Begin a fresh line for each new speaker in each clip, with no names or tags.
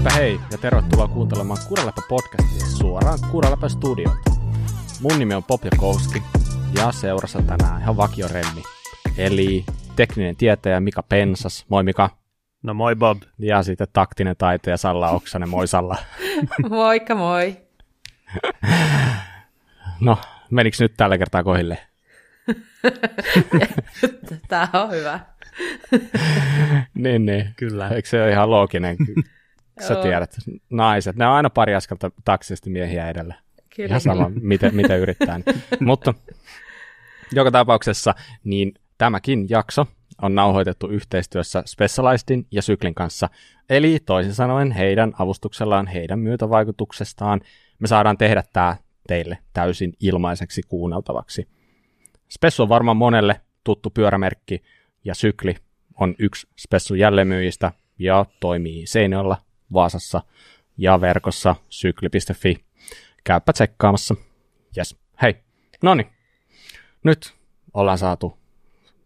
Heipä hei ja tervetuloa kuuntelemaan Kuraläpä podcastia suoraan Kuraläpä studiolta. Mun nimi on Pop Jakowski ja seurassa tänään ihan vakioremmi. Eli tekninen tietäjä Mika Pensas. Moi Mika.
No moi Bob.
Ja sitten taktinen taiteja Salla Oksanen. Moi Salla.
Moikka moi.
No, menikö nyt tällä kertaa kohille?
Tämä on hyvä.
niin, niin. Kyllä. Eikö se ole ihan looginen? Sä tiedät, naiset, ne on aina pari askelta taksisesti miehiä edellä. Kyllä. Ihan sama, miten, miten yrittää. Mutta joka tapauksessa, niin tämäkin jakso on nauhoitettu yhteistyössä Specializedin ja Syklin kanssa, eli toisin sanoen heidän avustuksellaan, heidän myötävaikutuksestaan me saadaan tehdä tämä teille täysin ilmaiseksi kuunneltavaksi. Spessu on varmaan monelle tuttu pyörämerkki, ja Sykli on yksi Spessun jälleenmyyjistä ja toimii Seinäjoella, Vaasassa ja verkossa sykli.fi. Käypä tsekkaamassa. Yes. Hei, no niin. Nyt ollaan saatu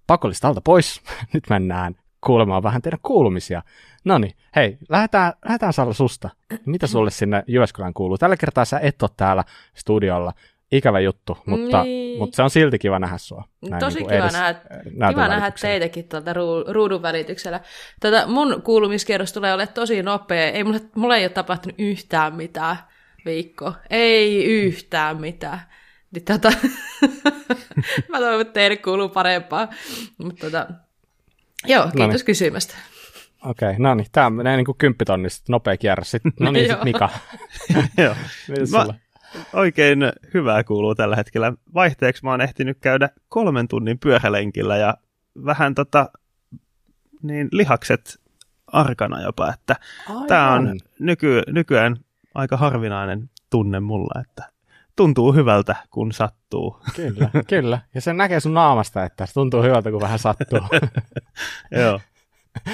pakollista alta pois. Nyt mennään kuulemaan vähän teidän kuulumisia. No niin, hei, lähdetään, lähdetään Salla susta. Mitä sulle sinne Jyväskylään kuuluu? Tällä kertaa sä et ole täällä studiolla. Ikävä juttu, mutta, niin. mutta se on silti kiva nähdä sua.
Näin Tosi niin kiva, nähdä, kiva nähdä teitäkin tuolta ruudun välityksellä. Tätä mun kuulumiskierros tulee olemaan tosi nopea. Ei, mulle, mulle ei ole tapahtunut yhtään mitään viikko. Ei yhtään mitään. Niin tota, mä toivon, että teille kuuluu parempaa. Mutta tota, joo, kiitos Noniin. kysymästä.
Okei, okay, no niin, tämä menee niin kuin kymppitonnista, nopea kierros. No niin, sitten Mika.
Joo. mä, oikein hyvää kuuluu tällä hetkellä. Vaihteeksi mä oon ehtinyt käydä kolmen tunnin pyörälenkillä ja vähän tota, niin lihakset arkana jopa, että tämä on nyky, nykyään aika harvinainen tunne mulla, että tuntuu hyvältä, kun sattuu.
Kyllä, kyllä. Ja se näkee sun naamasta, että se tuntuu hyvältä, kun vähän sattuu.
Joo.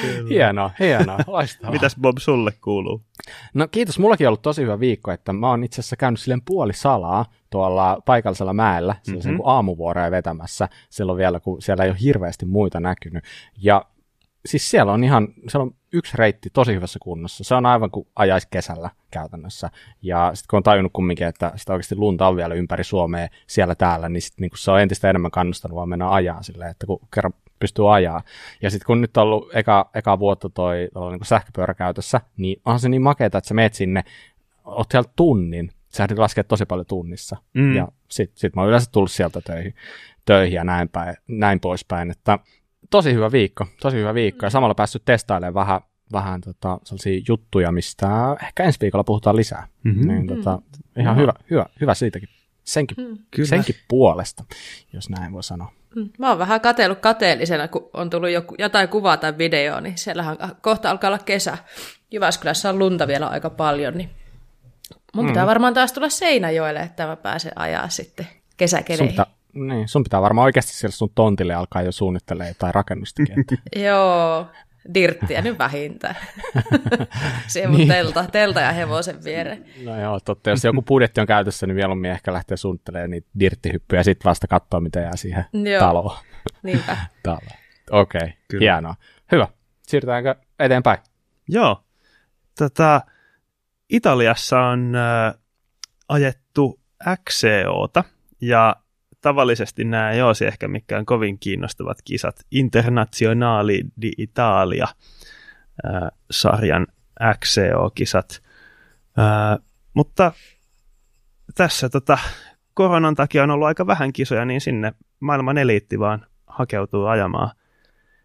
Kyllä. Hienoa, hienoa, loistavaa.
Mitäs Bob sulle kuuluu?
No kiitos, mullakin on ollut tosi hyvä viikko, että mä oon itse asiassa käynyt silleen puoli salaa tuolla paikallisella mäellä, mm-hmm. aamuvuoroja vetämässä, silloin vielä, kun siellä ei ole hirveästi muita näkynyt. Ja siis siellä on ihan, siellä on yksi reitti tosi hyvässä kunnossa. Se on aivan kuin ajaisi kesällä käytännössä. Ja sitten kun on tajunnut kumminkin, että sitä oikeasti lunta on vielä ympäri Suomea siellä täällä, niin, sit, niin se on entistä enemmän kannustanut vaan mennä ajaa silleen, että kun kerran pystyy ajaa. Ja sitten kun nyt on ollut eka, eka vuotta toi, toi niin sähköpyörä käytössä, niin onhan se niin makeeta, että sä meet sinne, oot siellä tunnin, sä laskee tosi paljon tunnissa. Mm. Ja sitten sit mä oon yleensä tullut sieltä töihin, töihin ja näin, päin, näin poispäin. Että tosi hyvä viikko, tosi hyvä viikko. Ja samalla päässyt testailemaan vähän, vähän tota, sellaisia juttuja, mistä ehkä ensi viikolla puhutaan lisää. Mm-hmm. Niin, tota, ihan mm. hyvä, hyvä, hyvä siitäkin. Senkin, mm. senkin puolesta, jos näin voi sanoa.
Mm. Mä oon vähän katsellut kateellisena, kun on tullut joku, jotain kuvaa tai videoa, niin siellähän kohta alkaa olla kesä. Jyväskylässä on lunta vielä aika paljon, niin mun pitää mm. varmaan taas tulla Seinäjoelle, että mä pääsen ajaa sitten kesäkeleihin.
Sun pitää, niin, sun pitää varmaan oikeasti siellä sun tontille alkaa jo suunnittelemaan jotain rakennustakin.
Joo, dirttiä nyt vähintään. Siihen niin. telta, telta ja hevosen viereen.
No joo, totta. Jos joku budjetti on käytössä, niin mieluummin ehkä lähtee suunnittelemaan niitä dirttihyppyjä ja sitten vasta katsoa, mitä jää siihen joo. taloon.
Niinpä.
Okei, okay. hienoa. Hyvä. Siirrytäänkö eteenpäin?
Joo. Tota, Italiassa on äh, ajettu XCOta ja tavallisesti nämä ei olisi ehkä mikään kovin kiinnostavat kisat. Internazionali di Italia äh, sarjan XCO-kisat. Äh, mutta tässä tota, koronan takia on ollut aika vähän kisoja, niin sinne maailman eliitti vaan hakeutuu ajamaan.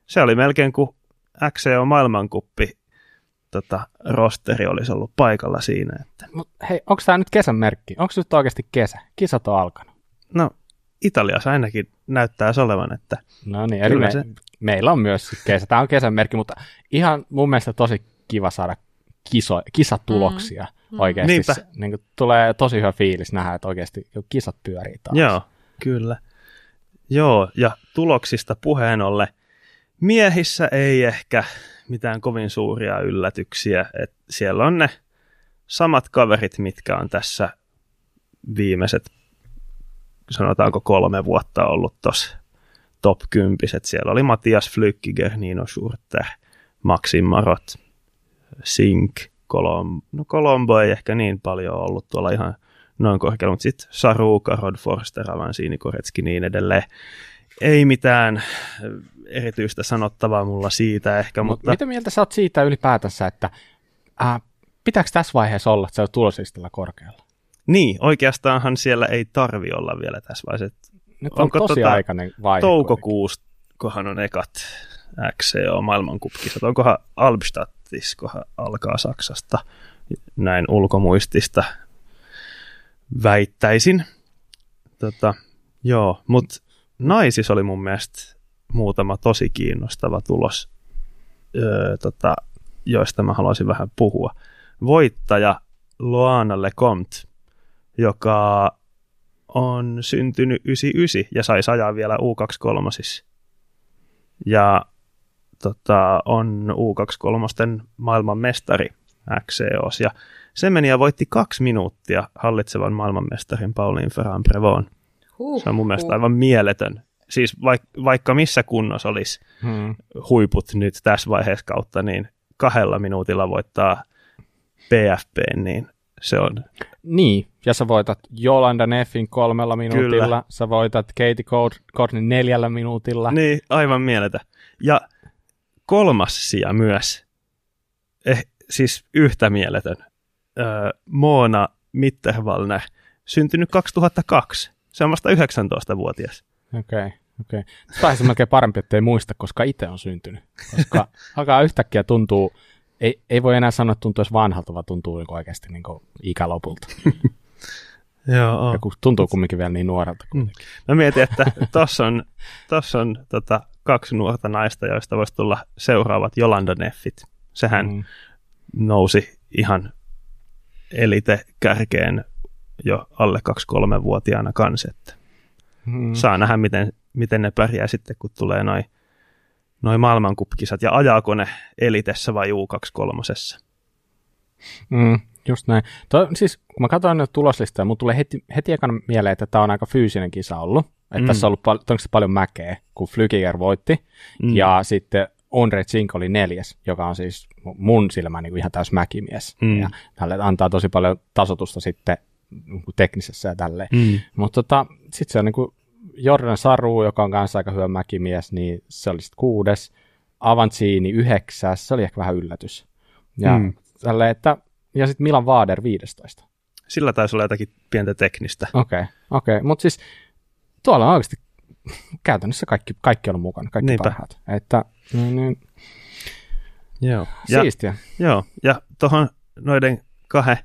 Se oli melkein kuin XCO maailmankuppi tota, rosteri olisi ollut paikalla siinä. Että.
Mut hei, onko tämä nyt kesän merkki? Onko nyt oikeasti kesä? Kisat on alkanut.
No, Italiassa ainakin näyttää olevan, että
No niin, eli me, se... meillä on myös kesä. Tämä on kesän merkki, mutta ihan mun mielestä tosi kiva saada kiso, kisatuloksia mm. oikeasti. Niinpä. Se, niin kuin, tulee tosi hyvä fiilis nähdä, että oikeasti kisat pyörii taas.
Joo, kyllä. Joo, ja tuloksista puheen ollen, miehissä ei ehkä mitään kovin suuria yllätyksiä. Et siellä on ne samat kaverit, mitkä on tässä viimeiset sanotaanko kolme vuotta ollut tuossa top 10. Siellä oli Matias Flykkiger, Nino Schurter, Maxim Marot, Sink, Colombo, no Colombo ei ehkä niin paljon ollut tuolla ihan noin korkealla, mutta sitten Saruka, Rod Forster, Avansini, Koretski niin edelleen. Ei mitään erityistä sanottavaa mulla siitä ehkä, Mut mutta...
Mitä mieltä sä oot siitä ylipäätänsä, että äh, pitääkö tässä vaiheessa olla, että se on tuloslistalla korkealla?
Niin, oikeastaanhan siellä ei tarvi olla vielä tässä vaiheessa.
Nyt on Onko tosi tota, aikainen vaihe.
Toukokuusta, kohan on ekat XCO maailmankupkisat. Onkohan Albstadtis, kohan alkaa Saksasta näin ulkomuistista väittäisin. Tota, joo, mutta naisissa oli mun mielestä muutama tosi kiinnostava tulos, öö, tota, joista mä haluaisin vähän puhua. Voittaja Loana Lecomte, joka on syntynyt 99 ja sai ajaa vielä U23. Ja tota, on U23 maailman mestari XCOs. Ja se meni ja voitti kaksi minuuttia hallitsevan maailmanmestarin Pauline Ferran Prevon. Huh, se on mun mielestä aivan mieletön. Siis vaikka, vaikka missä kunnossa olisi hmm. huiput nyt tässä vaiheessa kautta, niin kahdella minuutilla voittaa PFP, niin se on...
Niin, ja sä voitat Jolanda Neffin kolmella minuutilla, Kyllä. sä voitat Katie Courtney neljällä minuutilla.
Niin, aivan mieletä. Ja kolmas sija myös, eh, siis yhtä mieletön, äh, Moona Mittervalne, syntynyt 2002. Se on vasta 19-vuotias.
Okei, okay, okei. Okay. Tämä on melkein parempi, ettei muista, koska itse on syntynyt. Koska alkaa yhtäkkiä tuntuu, ei, ei voi enää sanoa, että tuntuu edes vanhalta, vaan tuntuu niin oikeasti niin ikälopulta.
Joo.
Ja tuntuu kumminkin vielä niin nuorelta. Mm.
Mä mietin, että tuossa on, tossa on tota, kaksi nuorta naista, joista voisi tulla seuraavat Jolanda Neffit. Sehän mm. nousi ihan elite kärkeen jo alle 2-3-vuotiaana kanssa. Että mm. Saa nähdä, miten, miten ne pärjää sitten, kun tulee noin noi maailmankupkisat ja ajaako ne elitessä vai U23.
Mm, just näin. To, siis kun mä katsoin nyt tuloslistaa, mun tulee heti, heti ekan mieleen, että tämä on aika fyysinen kisa ollut. Että mm. tässä on ollut pal- paljon mäkeä, kun Flykiger voitti. Mm. Ja sitten Andre Zink oli neljäs, joka on siis mun silmä niin ihan täys mäkimies. Mm. Ja tälle antaa tosi paljon tasotusta sitten niinku teknisessä ja tälleen. Mm. Mutta tota, sitten se on niin kuin Jordan Saru, joka on kanssa aika hyvä mäkimies, niin se oli sitten kuudes. Avancini yhdeksäs, se oli ehkä vähän yllätys. Ja, mm. tälle, että, ja sitten Milan Vader 15.
Sillä taisi olla jotakin pientä teknistä.
Okei, okay, okei. Okay. mutta siis tuolla on oikeasti käytännössä kaikki, kaikki on mukana, kaikki Niinpä. parhaat. Että, niin, niin.
Joo.
Siistiä.
Ja, joo, ja tuohon noiden kahden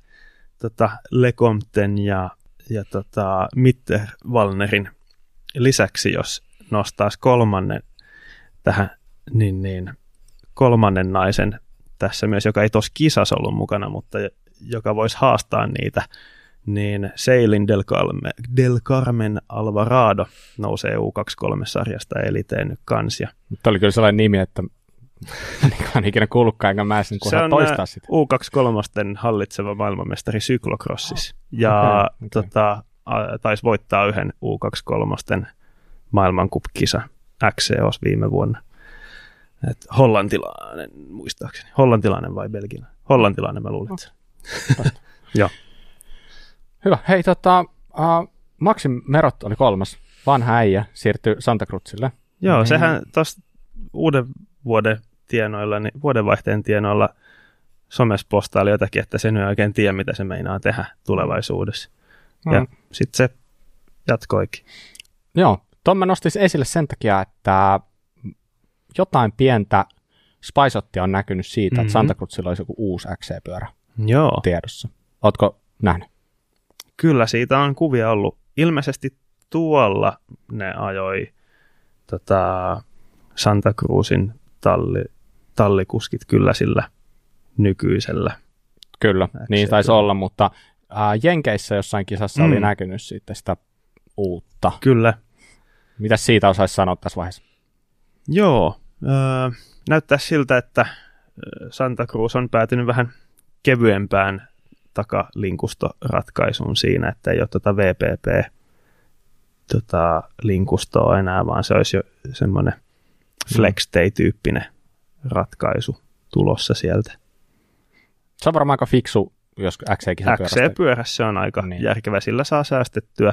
tota, Lecompten ja, ja tota, Mittervalnerin lisäksi, jos nostaisi kolmannen tähän, niin, niin kolmannen naisen tässä myös, joka ei tuossa kisassa ollut mukana, mutta joka voisi haastaa niitä, niin Seilin Del Carmen, Del Carmen Alvarado nousee U23-sarjasta eliteen nyt kans.
Mutta oli kyllä sellainen nimi, että en ikinä kuullutkaan, enkä mä sen
Se on
toistaa sitä.
U23 hallitseva maailmanmestari syklokrossissa. Ja okay, okay. Tota, taisi voittaa yhden U23 maailmankupkisa XCOs viime vuonna. Et hollantilainen, muistaakseni. Hollantilainen vai belgialainen? Hollantilainen mä luulen. Joo.
Hyvä. Hei, tota, uh, Maxim Merot oli kolmas. Vanha äijä siirtyi Santa Cruzille.
Joo, niin. sehän tuossa uuden vuoden tienoilla, niin vuodenvaihteen tienoilla somessa postaili jotakin, että sen ei oikein tiedä, mitä se meinaa tehdä tulevaisuudessa. Mm. Ja sitten se jatkoikin.
Joo, tuon mä nostaisin esille sen takia, että jotain pientä spaisottia on näkynyt siitä, mm-hmm. että Santa Cruzilla olisi joku uusi XC-pyörä
Joo.
tiedossa. Ootko nähnyt?
Kyllä, siitä on kuvia ollut. Ilmeisesti tuolla ne ajoi tota, Santa Cruzin talli, tallikuskit kyllä sillä nykyisellä.
Kyllä, XC niin taisi olla, mutta ää, Jenkeissä jossain kisassa mm. oli näkynyt sitten sitä uutta.
Kyllä.
Mitä siitä osaisi sanoa tässä vaiheessa?
Joo, äh, näyttää siltä, että Santa Cruz on päätynyt vähän kevyempään takalinkustoratkaisuun siinä, että ei ole tuota VPP tota, linkustoa enää, vaan se olisi jo semmoinen flex day-tyyppinen ratkaisu tulossa sieltä.
Se on varmaan aika fiksu, jos XC-kisapyörässä.
XC-pyörässä on aika niin. järkevä, sillä saa säästettyä,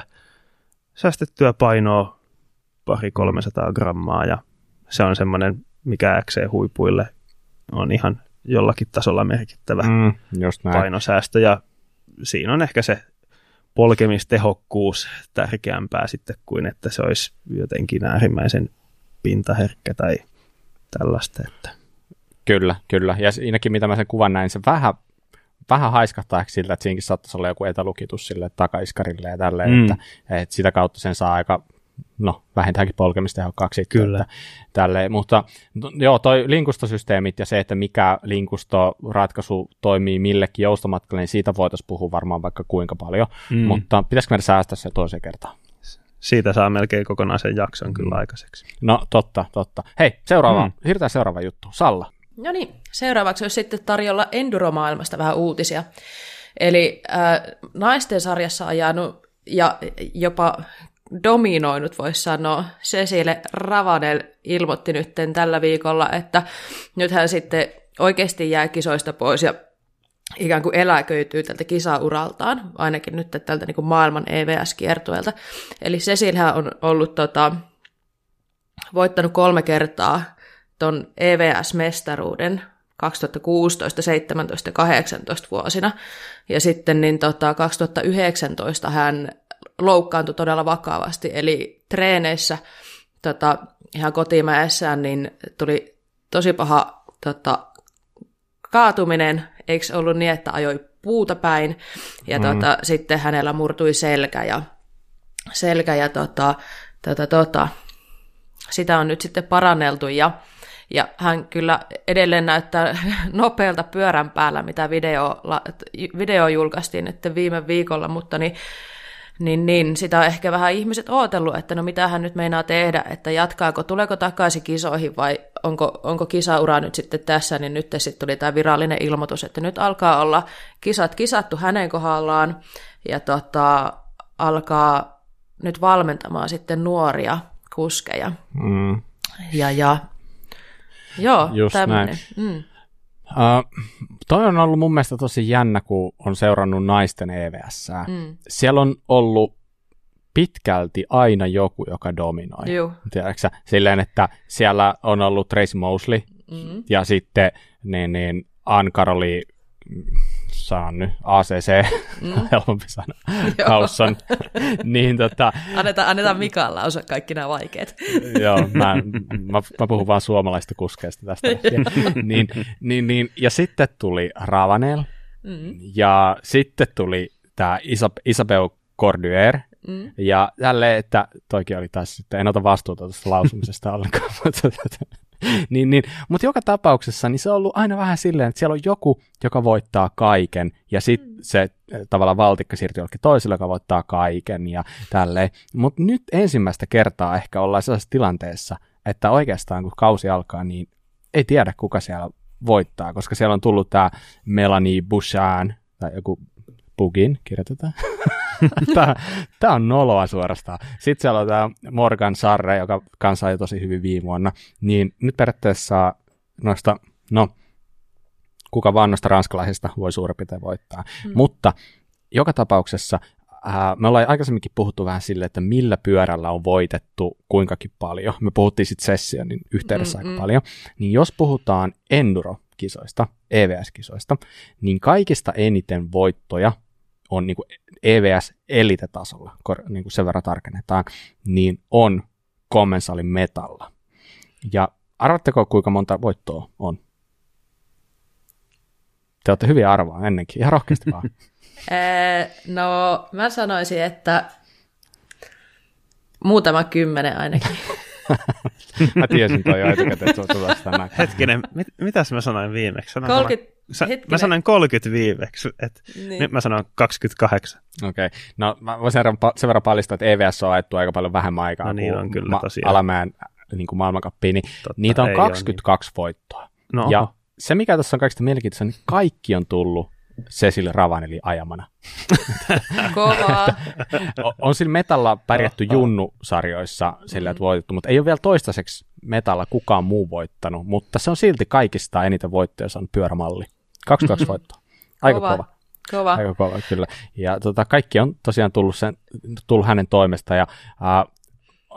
säästettyä painoa pari 300 grammaa ja se on semmoinen, mikä XC-huipuille on ihan jollakin tasolla merkittävä mm, just näin. painosäästö ja siinä on ehkä se polkemistehokkuus tärkeämpää sitten kuin että se olisi jotenkin äärimmäisen pintaherkkä tai tällaista. Että.
Kyllä, kyllä. Ja siinäkin, mitä mä sen kuvan näin, se vähän, vähän haiskahtaa siltä, että siinäkin saattaisi olla joku etälukitus sille takaiskarille ja tälleen, mm. että, että sitä kautta sen saa aika no, vähintäänkin polkemistehokkaaksi.
Kyllä. Että,
tälleen. Mutta no, joo, toi linkustosysteemit ja se, että mikä linkustoratkaisu toimii millekin joustomatkalle, niin siitä voitaisiin puhua varmaan vaikka kuinka paljon. Mm. Mutta pitäisikö meidän säästää se toiseen kertaan?
Siitä saa melkein kokonaisen jakson kyllä mm. aikaiseksi.
No totta, totta. Hei, seuraava, mm. siirrytään seuraava juttu. Salla.
No niin, seuraavaksi olisi sitten tarjolla Enduromaailmasta vähän uutisia. Eli äh, naisten sarjassa ajanut ja jopa dominoinut, voisi sanoa. Cecile Ravanel ilmoitti nyt tällä viikolla, että nyt hän sitten oikeasti jää kisoista pois ja ikään kuin eläköityy tältä kisauraltaan, ainakin nyt tältä niin kuin maailman EVS-kiertueelta. Eli Cecilhän on ollut tota, voittanut kolme kertaa ton EVS-mestaruuden 2016, 17 ja 18 vuosina. Ja sitten niin tota, 2019 hän loukkaantui todella vakavasti, eli treeneissä tota, ihan kotimäessään niin tuli tosi paha tota, kaatuminen, eikö ollut niin, että ajoi puuta päin, ja mm. tota, sitten hänellä murtui selkä, ja, selkä ja tota, tota, tota, sitä on nyt sitten paranneltu, ja, ja hän kyllä edelleen näyttää nopealta pyörän päällä, mitä video, video julkaistiin että viime viikolla, mutta niin niin, niin sitä on ehkä vähän ihmiset ootellut, että no mitä hän nyt meinaa tehdä, että jatkaako, tuleeko takaisin kisoihin vai onko, onko kisaura nyt sitten tässä, niin nyt sitten tuli tämä virallinen ilmoitus, että nyt alkaa olla kisat kisattu hänen kohdallaan ja tota, alkaa nyt valmentamaan sitten nuoria kuskeja. Mm. Ja, ja joo,
Just tämmöinen. Mm. Uh, toi on ollut mun mielestä tosi jännä, kun on seurannut naisten EVS. Mm. Siellä on ollut pitkälti aina joku, joka dominoi. Tiedätkö Silleen, että siellä on ollut Tracy Mosley mm. ja sitten niin, niin Ann-Karoli saan nyt, ACC, mm. helpompi sana, Kausson, niin tota...
Annetaan, annetaan Mikael lausua kaikki nämä vaikeat.
joo, mä, mä, mä, puhun vaan suomalaista kuskeista tästä. niin, niin, niin, ja sitten tuli Ravanel, mm. ja sitten tuli tämä Isab- Isabel Corduer, Mm. Ja tälleen, että toikin oli taas sitten, en ota vastuuta tuosta lausumisesta ollenkaan, mutta niin, niin. Mutta joka tapauksessa niin se on ollut aina vähän silleen, että siellä on joku, joka voittaa kaiken, ja sitten mm. se eh, tavallaan valtikka siirtyy jollekin toiselle, joka voittaa kaiken, ja tälleen. Mutta nyt ensimmäistä kertaa ehkä ollaan sellaisessa tilanteessa, että oikeastaan kun kausi alkaa, niin ei tiedä, kuka siellä voittaa, koska siellä on tullut tämä Melanie Bouchan, tai joku Bugin, kirjoitetaan. tämä, tämä on noloa suorastaan. Sitten siellä on tämä Morgan Sarre, joka kanssa jo tosi hyvin viime vuonna. Niin nyt periaatteessa noista, no, kuka vaan noista ranskalaisista voi suurin piirtein voittaa. Hmm. Mutta joka tapauksessa ää, me ollaan aikaisemminkin puhuttu vähän sille, että millä pyörällä on voitettu kuinkakin paljon. Me puhuttiin sitten sessionin yhteydessä mm, aika mm. paljon. Niin jos puhutaan enduro-kisoista, EVS-kisoista, niin kaikista eniten voittoja on niin kuin EVS elitetasolla, niin kuin sen verran tarkennetaan, niin on kommensalin metalla. Ja arvatteko, kuinka monta voittoa on? Te olette hyviä arvoa ennenkin, ihan rohkeasti vaan.
no, mä sanoisin, että muutama kymmenen ainakin.
mä tiesin toi jo etukäteen, että se on näin.
Hetkinen, mit, mitäs mä sanoin viimeksi? Sanoin 30, Sa- mä sanoin 30 viimeksi, että niin. nyt mä sanon 28.
Okei, okay. no mä voin sen, sen verran paljastaa, että EVS on ajettu aika paljon vähemmän aikaa
no, niin kuin on kyllä ma-
Alamäen niin kuin maailmankappiin, niin Totta, niitä on 22 niin. voittoa. No, ja se, mikä tässä on kaikista mielenkiintoista, niin kaikki on tullut Cecil Ravaneli ajamana.
Kovaa.
on sillä metalla pärjätty Junnu-sarjoissa sillä, että voitettu, mutta ei ole vielä toistaiseksi metalla kukaan muu voittanut, mutta se on silti kaikista eniten voittoja saanut pyörämalli. 22 voittoa. aika kova. kova.
Kova.
Aika kova, kyllä. Ja tota, kaikki on tosiaan tullut, sen, tullut hänen toimesta, ja uh,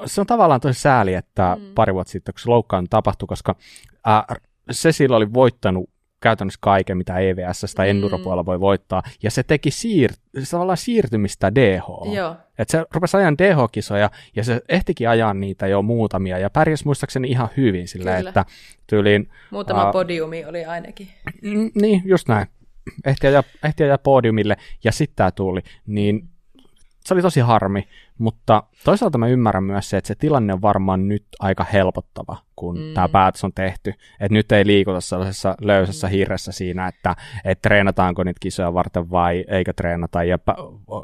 se on tavallaan tosi sääli, että mm. pari vuotta sitten, kun se loukkaan tapahtui, koska uh, Cecil oli voittanut käytännössä kaiken, mitä EVS tai mm. Enduro-puolella voi voittaa, ja se teki siir- se tavallaan siirtymistä DH.
Joo.
Et se rupesi ajan DH-kisoja, ja se ehtikin ajaa niitä jo muutamia, ja pärjäsi muistaakseni ihan hyvin sillä, Kyllä. että tyyliin...
Muutama uh, podiumi oli ainakin.
Mm, niin, just näin. Ehti ajaa, ehti ajaa podiumille, ja sitten tämä tuli, niin se oli tosi harmi, mutta toisaalta mä ymmärrän myös se, että se tilanne on varmaan nyt aika helpottava, kun mm. tämä päätös on tehty. Että nyt ei liikuta sellaisessa löysässä mm. hirressä siinä, että, että treenataanko niitä kisoja varten vai eikö treenata. Ja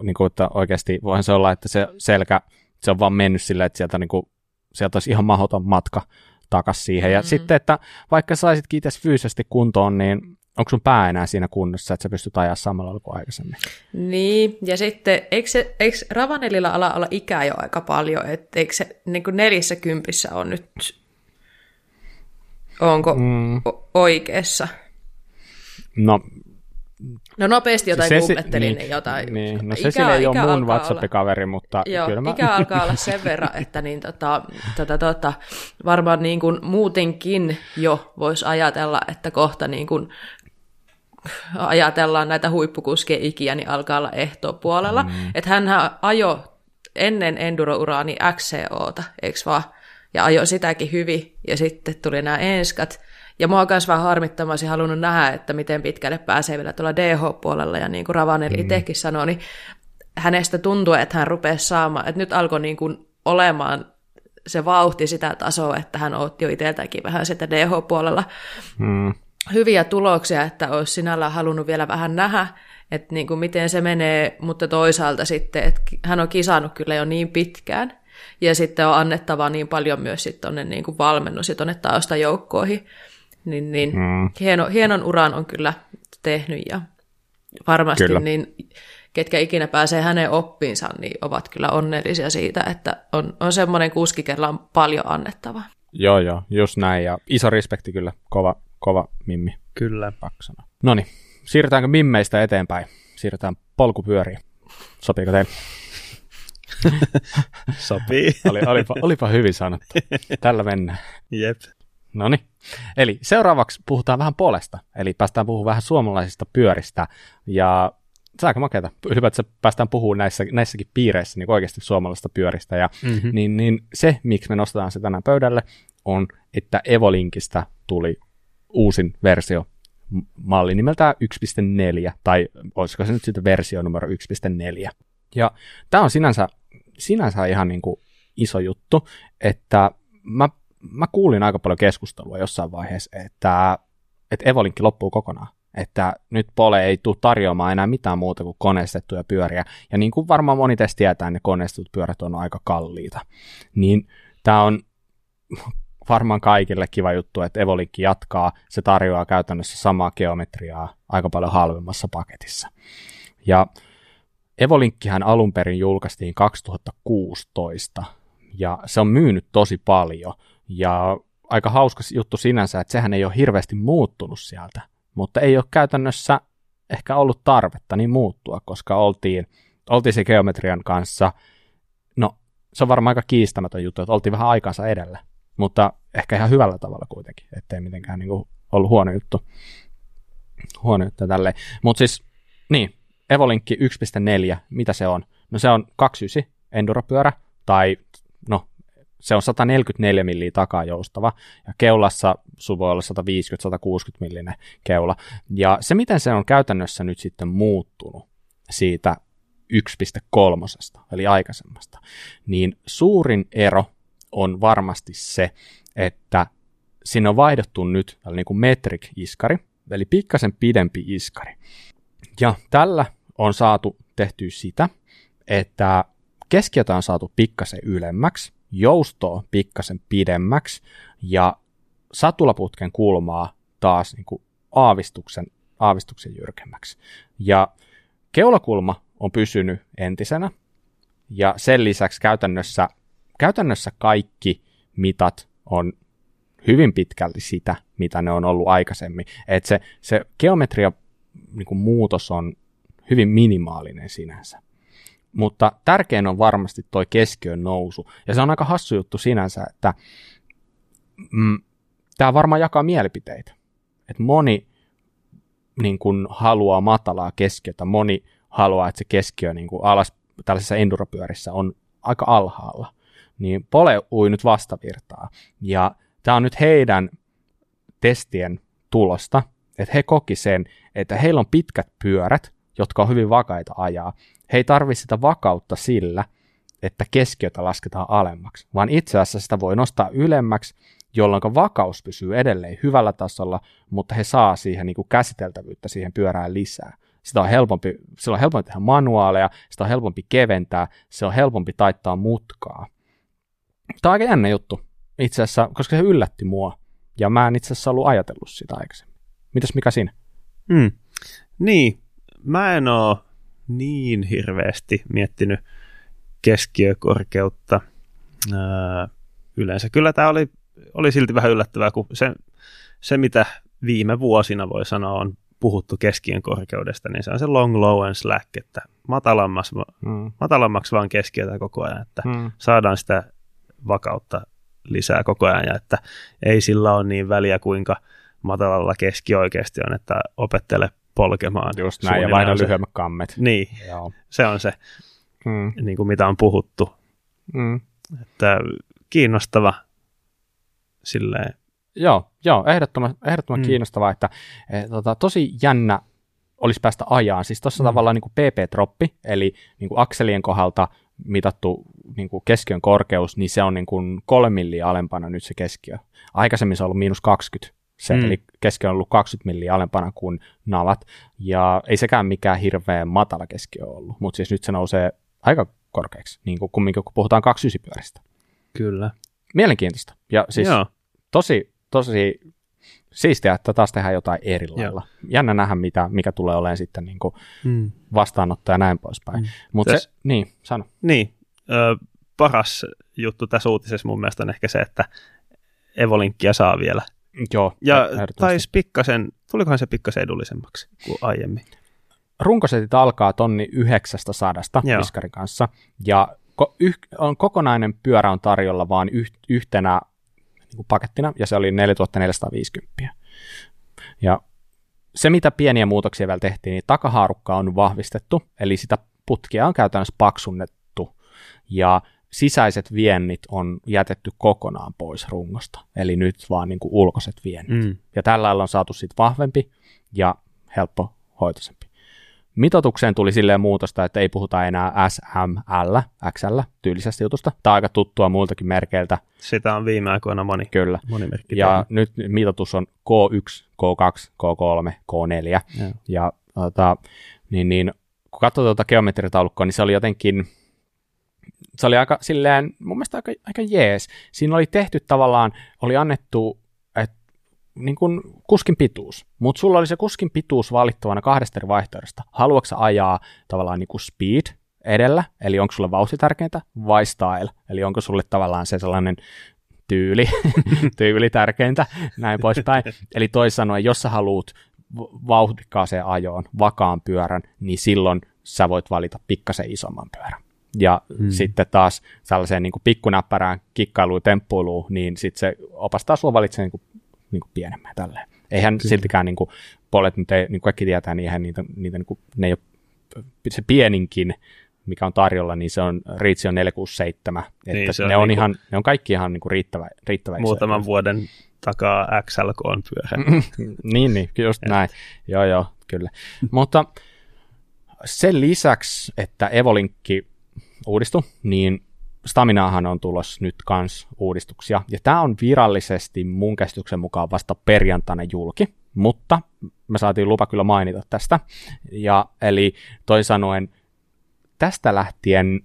niin kuin, että oikeasti voihan se olla, että se selkä, se on vaan mennyt silleen, että sieltä, niin kuin, sieltä olisi ihan mahdoton matka takas siihen. Ja mm. sitten, että vaikka saisitkin itse fyysisesti kuntoon, niin onko sun pää enää siinä kunnossa, että sä pystyt ajaa samalla kuin aikaisemmin?
Niin, ja sitten eikö, se, eikö Ravanelilla ala olla ikää jo aika paljon, että eikö se niin kuin neljässä kympissä on nyt, onko mm. oikeassa?
No
No nopeasti jotain se, googlettelin niin, jotain.
Niin, no se ikä, ei ole mun WhatsApp-kaveri, mutta
joo,
kyllä mä...
ikä alkaa olla sen verran, että niin tota, tota, tota, varmaan niin kuin muutenkin jo voisi ajatella, että kohta niin kuin ajatellaan näitä huippukuskien ikiä, niin alkaa olla puolella. Mm. Että hän ajo ennen enduro-uraani XCOta, eikö vaan? Ja ajo sitäkin hyvin, ja sitten tuli nämä enskat. Ja mua myös vähän harmittamasti halunnut nähdä, että miten pitkälle pääsee vielä tuolla DH-puolella, ja niin kuin Ravanel mm. itsekin sanoi, niin hänestä tuntuu, että hän rupesi saamaan, että nyt alkoi niin kuin olemaan se vauhti sitä tasoa, että hän otti jo itseltäkin vähän sitä DH-puolella. Mm hyviä tuloksia, että olisi sinällä halunnut vielä vähän nähdä, että niin kuin miten se menee, mutta toisaalta sitten, että hän on kisannut kyllä jo niin pitkään, ja sitten on annettava niin paljon myös sitten tuonne niin kuin valmennus ja tuonne taustajoukkoihin, niin, niin mm. hieno, hienon uran on kyllä tehnyt, ja varmasti kyllä. niin ketkä ikinä pääsee hänen oppiinsa, niin ovat kyllä onnellisia siitä, että on, on semmoinen kuski, on paljon annettavaa.
Joo, joo, just näin, ja iso respekti kyllä, kova, kova mimmi.
Kyllä.
Paksana. No niin, siirrytäänkö mimmeistä eteenpäin? Siirrytään polkupyöriin. Sopiiko teille?
Sopii.
Oli, olipa, olipa hyvin sanottu. Tällä mennään.
Jep.
No niin. Eli seuraavaksi puhutaan vähän polesta. Eli päästään puhumaan vähän suomalaisista pyöristä. Ja se on aika makeata. Ylipäätään päästään puhumaan näissä, näissäkin piireissä niin oikeasti suomalaisista pyöristä. Ja mm-hmm. niin, niin se, miksi me nostetaan se tänään pöydälle, on, että Evolinkista tuli uusin versio malli nimeltään 1.4, tai olisiko se nyt sitten versio numero 1.4. Ja tämä on sinänsä, sinänsä ihan niin kuin iso juttu, että mä, mä kuulin aika paljon keskustelua jossain vaiheessa, että, että Evolinkki loppuu kokonaan. Että nyt Pole ei tule tarjoamaan enää mitään muuta kuin koneistettuja pyöriä. Ja niin kuin varmaan moni teistä tietää, ne koneistetut pyörät on aika kalliita. Niin tämä on varmaan kaikille kiva juttu, että Evolinkki jatkaa. Se tarjoaa käytännössä samaa geometriaa aika paljon halvemmassa paketissa. Ja Evolinkkihän alun perin julkaistiin 2016, ja se on myynyt tosi paljon. Ja aika hauska juttu sinänsä, että sehän ei ole hirveästi muuttunut sieltä, mutta ei ole käytännössä ehkä ollut tarvetta niin muuttua, koska oltiin, oltiin se geometrian kanssa, no se on varmaan aika kiistämätön juttu, että oltiin vähän aikansa edellä mutta ehkä ihan hyvällä tavalla kuitenkin, ettei mitenkään niin kuin ollut huono juttu. Huono juttu tälleen. Mutta siis, niin, Evolinkki 1.4, mitä se on? No se on 29 enduropyörä, tai no, se on 144 milliä takaa joustava, ja keulassa sun voi olla 150-160 millinen keula. Ja se, miten se on käytännössä nyt sitten muuttunut siitä 1.3, eli aikaisemmasta, niin suurin ero on varmasti se, että sinne on vaihdettu nyt niin kuin metric-iskari, eli pikkasen pidempi iskari. Ja tällä on saatu tehtyä sitä, että keskiötä on saatu pikkasen ylemmäksi, joustoa pikkasen pidemmäksi ja satulaputken kulmaa taas niin kuin aavistuksen, aavistuksen jyrkemmäksi. Ja keulakulma on pysynyt entisenä ja sen lisäksi käytännössä käytännössä kaikki mitat on hyvin pitkälti sitä, mitä ne on ollut aikaisemmin. Et se, se geometria niin kuin muutos on hyvin minimaalinen sinänsä. Mutta tärkein on varmasti toi keskiön nousu. Ja se on aika hassu juttu sinänsä, että mm, tämä varmaan jakaa mielipiteitä. Että moni niin kuin, haluaa matalaa keskiötä, moni haluaa, että se keskiö niin kuin, alas tällaisessa enduropyörissä on aika alhaalla. Niin Pole ui nyt vastavirtaa. Ja tämä on nyt heidän testien tulosta, että he koki sen, että heillä on pitkät pyörät, jotka on hyvin vakaita ajaa. He ei tarvitse sitä vakautta sillä, että keskiötä lasketaan alemmaksi, vaan itse asiassa sitä voi nostaa ylemmäksi, jolloin vakaus pysyy edelleen hyvällä tasolla, mutta he saa siihen niin kuin käsiteltävyyttä siihen pyörään lisää. Sitä on helpompi, se on helpompi tehdä manuaaleja, sitä on helpompi keventää, se on helpompi taittaa mutkaa. Tämä on aika jännä juttu itse asiassa, koska se yllätti mua, ja mä en itse asiassa ollut ajatellut sitä aikaisemmin. Mitäs mikä siinä?
Mm. Niin, mä en oo niin hirveästi miettinyt keskiökorkeutta öö, yleensä. Kyllä tämä oli, oli silti vähän yllättävää, kun se, se mitä viime vuosina voi sanoa on puhuttu keskiön korkeudesta, niin se on se long, low and slack, että matalammaksi, mm. matalammaksi vaan keskiötä koko ajan, että mm. saadaan sitä vakautta lisää koko ajan ja että ei sillä ole niin väliä kuinka matalalla keski oikeasti on, että opettele polkemaan.
Just näin, ja vaihda lyhyemmät kammet.
Niin, Joo. se on se, mm. niin kuin mitä on puhuttu. Mm. Että kiinnostava silleen.
Joo, joo ehdottoman, ehdottoman mm. kiinnostavaa, että eh, tota, tosi jännä olisi päästä ajaan. Siis tuossa mm. tavallaan niin kuin PP-troppi, eli niin kuin akselien kohdalta mitattu niin kuin keskiön korkeus, niin se on niin kuin kolme milliä alempana nyt se keskiö. Aikaisemmin se on ollut miinus 20 se, mm. eli keskiö on ollut 20 milliä alempana kuin navat, ja ei sekään mikään hirveän matala keskiö ollut, mutta siis nyt se nousee aika korkeaksi, niin kuin kumminkin kun puhutaan 29 pyöristä.
Kyllä.
Mielenkiintoista, ja siis Joo. tosi, tosi siistiä, että taas tehdään jotain eri lailla. Joo. Jännä nähdä, mitä, mikä tulee olemaan sitten niin kuin mm. vastaanotto ja näin poispäin. Mm. Mutta se, niin, sano.
Niin, ö, paras juttu tässä uutisessa mun mielestä on ehkä se, että Evolinkkia saa vielä
Joo.
Ja taisi pikkasen, tulikohan se pikkasen edullisemmaksi kuin aiemmin?
Runkosetit alkaa tonni 900 viskarin kanssa, ja ko- yh- on, kokonainen pyörä on tarjolla vain yh- yhtenä niin kuin pakettina, ja se oli 4450. Ja se, mitä pieniä muutoksia vielä tehtiin, niin takahaarukka on vahvistettu, eli sitä putkia on käytännössä paksunnettu, ja sisäiset viennit on jätetty kokonaan pois rungosta, eli nyt vaan niin kuin ulkoiset viennit. Mm. Ja tällä lailla on saatu sitten vahvempi ja helppo hoitoisempi. Mitotukseen tuli silleen muutosta, että ei puhuta enää SML, XL tyylisestä jutusta. Tämä on aika tuttua muiltakin merkeiltä.
Sitä on viime aikoina moni,
Kyllä.
moni merkki
Ja tehnyt. nyt mitotus on K1, K2, K3, K4. Ja, ja tota, niin, niin, kun katsoo tuota geometritaulukkoa, niin se oli jotenkin se oli aika silleen, mun mielestä aika, aika jees. Siinä oli tehty tavallaan, oli annettu että niin kuin kuskin pituus, mutta sulla oli se kuskin pituus valittavana kahdesta eri vaihtoehdosta. Haluatko ajaa tavallaan niin kuin speed edellä, eli onko sulle vauhti tärkeintä, vai style, eli onko sulle tavallaan se sellainen tyyli, tyyli tärkeintä, näin poispäin. Eli toisin sanoen, jos sä haluat vauhdikkaaseen ajoon, vakaan pyörän, niin silloin sä voit valita pikkasen isomman pyörän ja hmm. sitten taas sellaiseen niin kuin pikkunäppärään kikkailuun, temppuiluun, niin sitten se opastaa sinua valitsemaan niin kuin, niin kuin pienemmän tälleen. Eihän Kyllä. siltikään niin kuin, puolet, nyt ei, niin kaikki tietää, niin eihän niitä, niitä niin kuin, ne ei ole, se pieninkin, mikä on tarjolla, niin se on Riitsi on 467, että niin, se on ne, on niin ihan, ne on kaikki ihan niin kuin riittävä, riittävä
Muutaman iso. vuoden takaa XLK on pyörä.
niin, niin, just näin. Joo, joo, kyllä. Mutta sen lisäksi, että Evolinkki uudistu, niin Staminaahan on tulossa nyt kans uudistuksia, ja tämä on virallisesti mun käsityksen mukaan vasta perjantaina julki, mutta me saatiin lupa kyllä mainita tästä, ja eli toisin sanoen tästä lähtien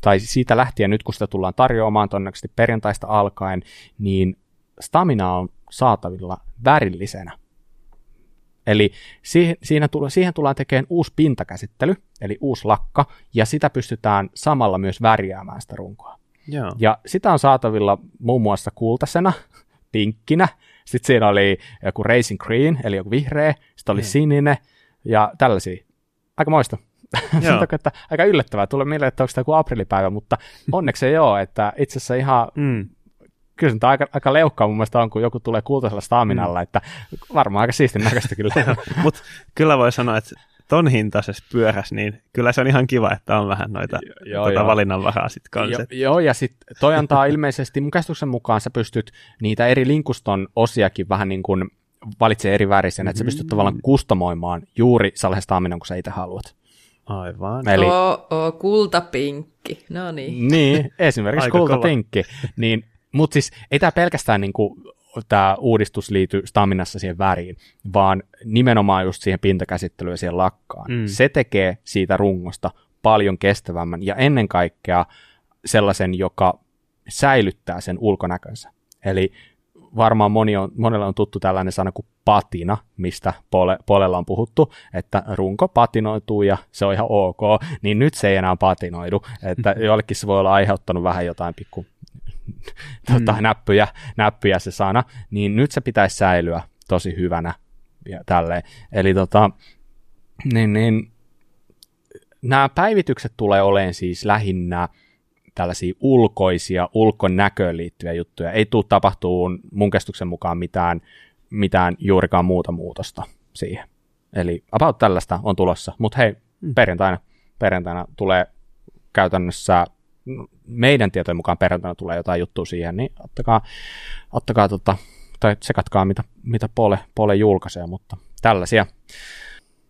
tai siitä lähtien nyt, kun sitä tullaan tarjoamaan todennäköisesti perjantaista alkaen, niin Stamina on saatavilla värillisenä Eli siihen, siinä tulla, siihen tullaan tekemään uusi pintakäsittely, eli uusi lakka, ja sitä pystytään samalla myös värjäämään sitä runkoa.
Joo.
Ja sitä on saatavilla muun muassa kultasena, pinkkinä, Sitten siinä oli joku Racing Green, eli joku vihreä, sitten oli mm. sininen ja tällaisia. Aika moista. Takia, että aika yllättävää. Tulee mieleen, että onko tämä joku aprillipäivä, mutta onneksi ei ole. Että itse asiassa ihan mm kyllä se aika, aika leukkaa mun mielestä on, kun joku tulee kultaisella staminalla, mm. että varmaan aika siistin näköistä kyllä.
Mutta kyllä voi sanoa, että ton hintaisessa pyörässä, niin kyllä se on ihan kiva, että on vähän noita joo, tuota valinnanvaraa sitten kanssa.
Jo, joo, ja sitten toi antaa ilmeisesti, mun käsityksen mukaan sä pystyt niitä eri linkuston osiakin vähän niin kuin valitsee eri värisen, että sä pystyt mm. tavallaan kustomoimaan juuri sellaisen staminan, kun sä itse haluat.
Aivan.
Eli, oh, oh, kultapinkki, no niin.
Niin, esimerkiksi kultapinkki. Niin mutta siis ei tämä pelkästään niin kuin, tämä uudistus liity staminassa siihen väriin, vaan nimenomaan just siihen pintakäsittelyyn ja siihen lakkaan. Mm. Se tekee siitä rungosta paljon kestävämmän ja ennen kaikkea sellaisen, joka säilyttää sen ulkonäkönsä. Eli varmaan moni on, monella on tuttu tällainen sana kuin patina, mistä pole, polella on puhuttu, että runko patinoituu ja se on ihan ok, niin nyt se ei enää patinoidu, että jollekin se voi olla aiheuttanut vähän jotain pikku tota, mm. näppyjä, näppyjä se sana, niin nyt se pitäisi säilyä tosi hyvänä ja tälleen. Eli tota, niin, niin, nämä päivitykset tulee olemaan siis lähinnä tällaisia ulkoisia, ulkonäköön liittyviä juttuja. Ei tule tapahtuu mun kestuksen mukaan mitään, mitään juurikaan muuta muutosta siihen. Eli about tällaista on tulossa, mutta hei, mm. perjantaina, perjantaina tulee käytännössä meidän tietojen mukaan perjantaina tulee jotain juttua siihen, niin ottakaa, ottakaa tota, tai sekatkaa, mitä, mitä Pole, Pole julkaisee, mutta tällaisia.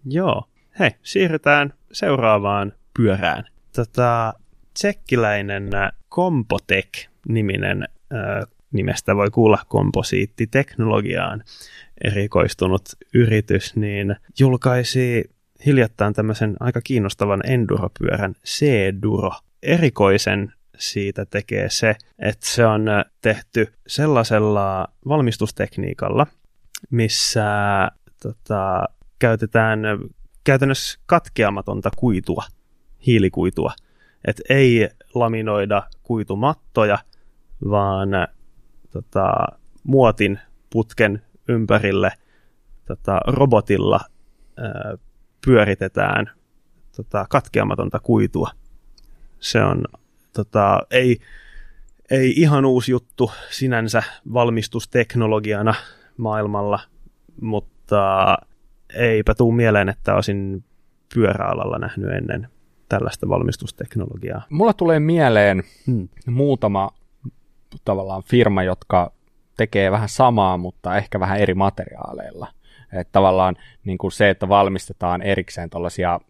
Joo. Hei, siirrytään seuraavaan pyörään. Tota, tsekkiläinen Compotec-niminen äh, nimestä voi kuulla komposiittiteknologiaan erikoistunut yritys, niin julkaisi hiljattain tämmöisen aika kiinnostavan enduropyörän C-Duro, erikoisen siitä tekee se, että se on tehty sellaisella valmistustekniikalla, missä tota, käytetään käytännössä katkeamatonta kuitua, hiilikuitua. Et ei laminoida kuitumattoja, vaan tota, muotin putken ympärille tota, robotilla ää, pyöritetään tota, katkeamatonta kuitua se on tota, ei, ei ihan uusi juttu sinänsä valmistusteknologiana maailmalla, mutta eipä tuu mieleen, että olisin pyöräalalla nähnyt ennen tällaista valmistusteknologiaa.
Mulla tulee mieleen hmm. muutama tavallaan firma, jotka tekee vähän samaa, mutta ehkä vähän eri materiaaleilla. Että tavallaan niin kuin se, että valmistetaan erikseen tällaisia,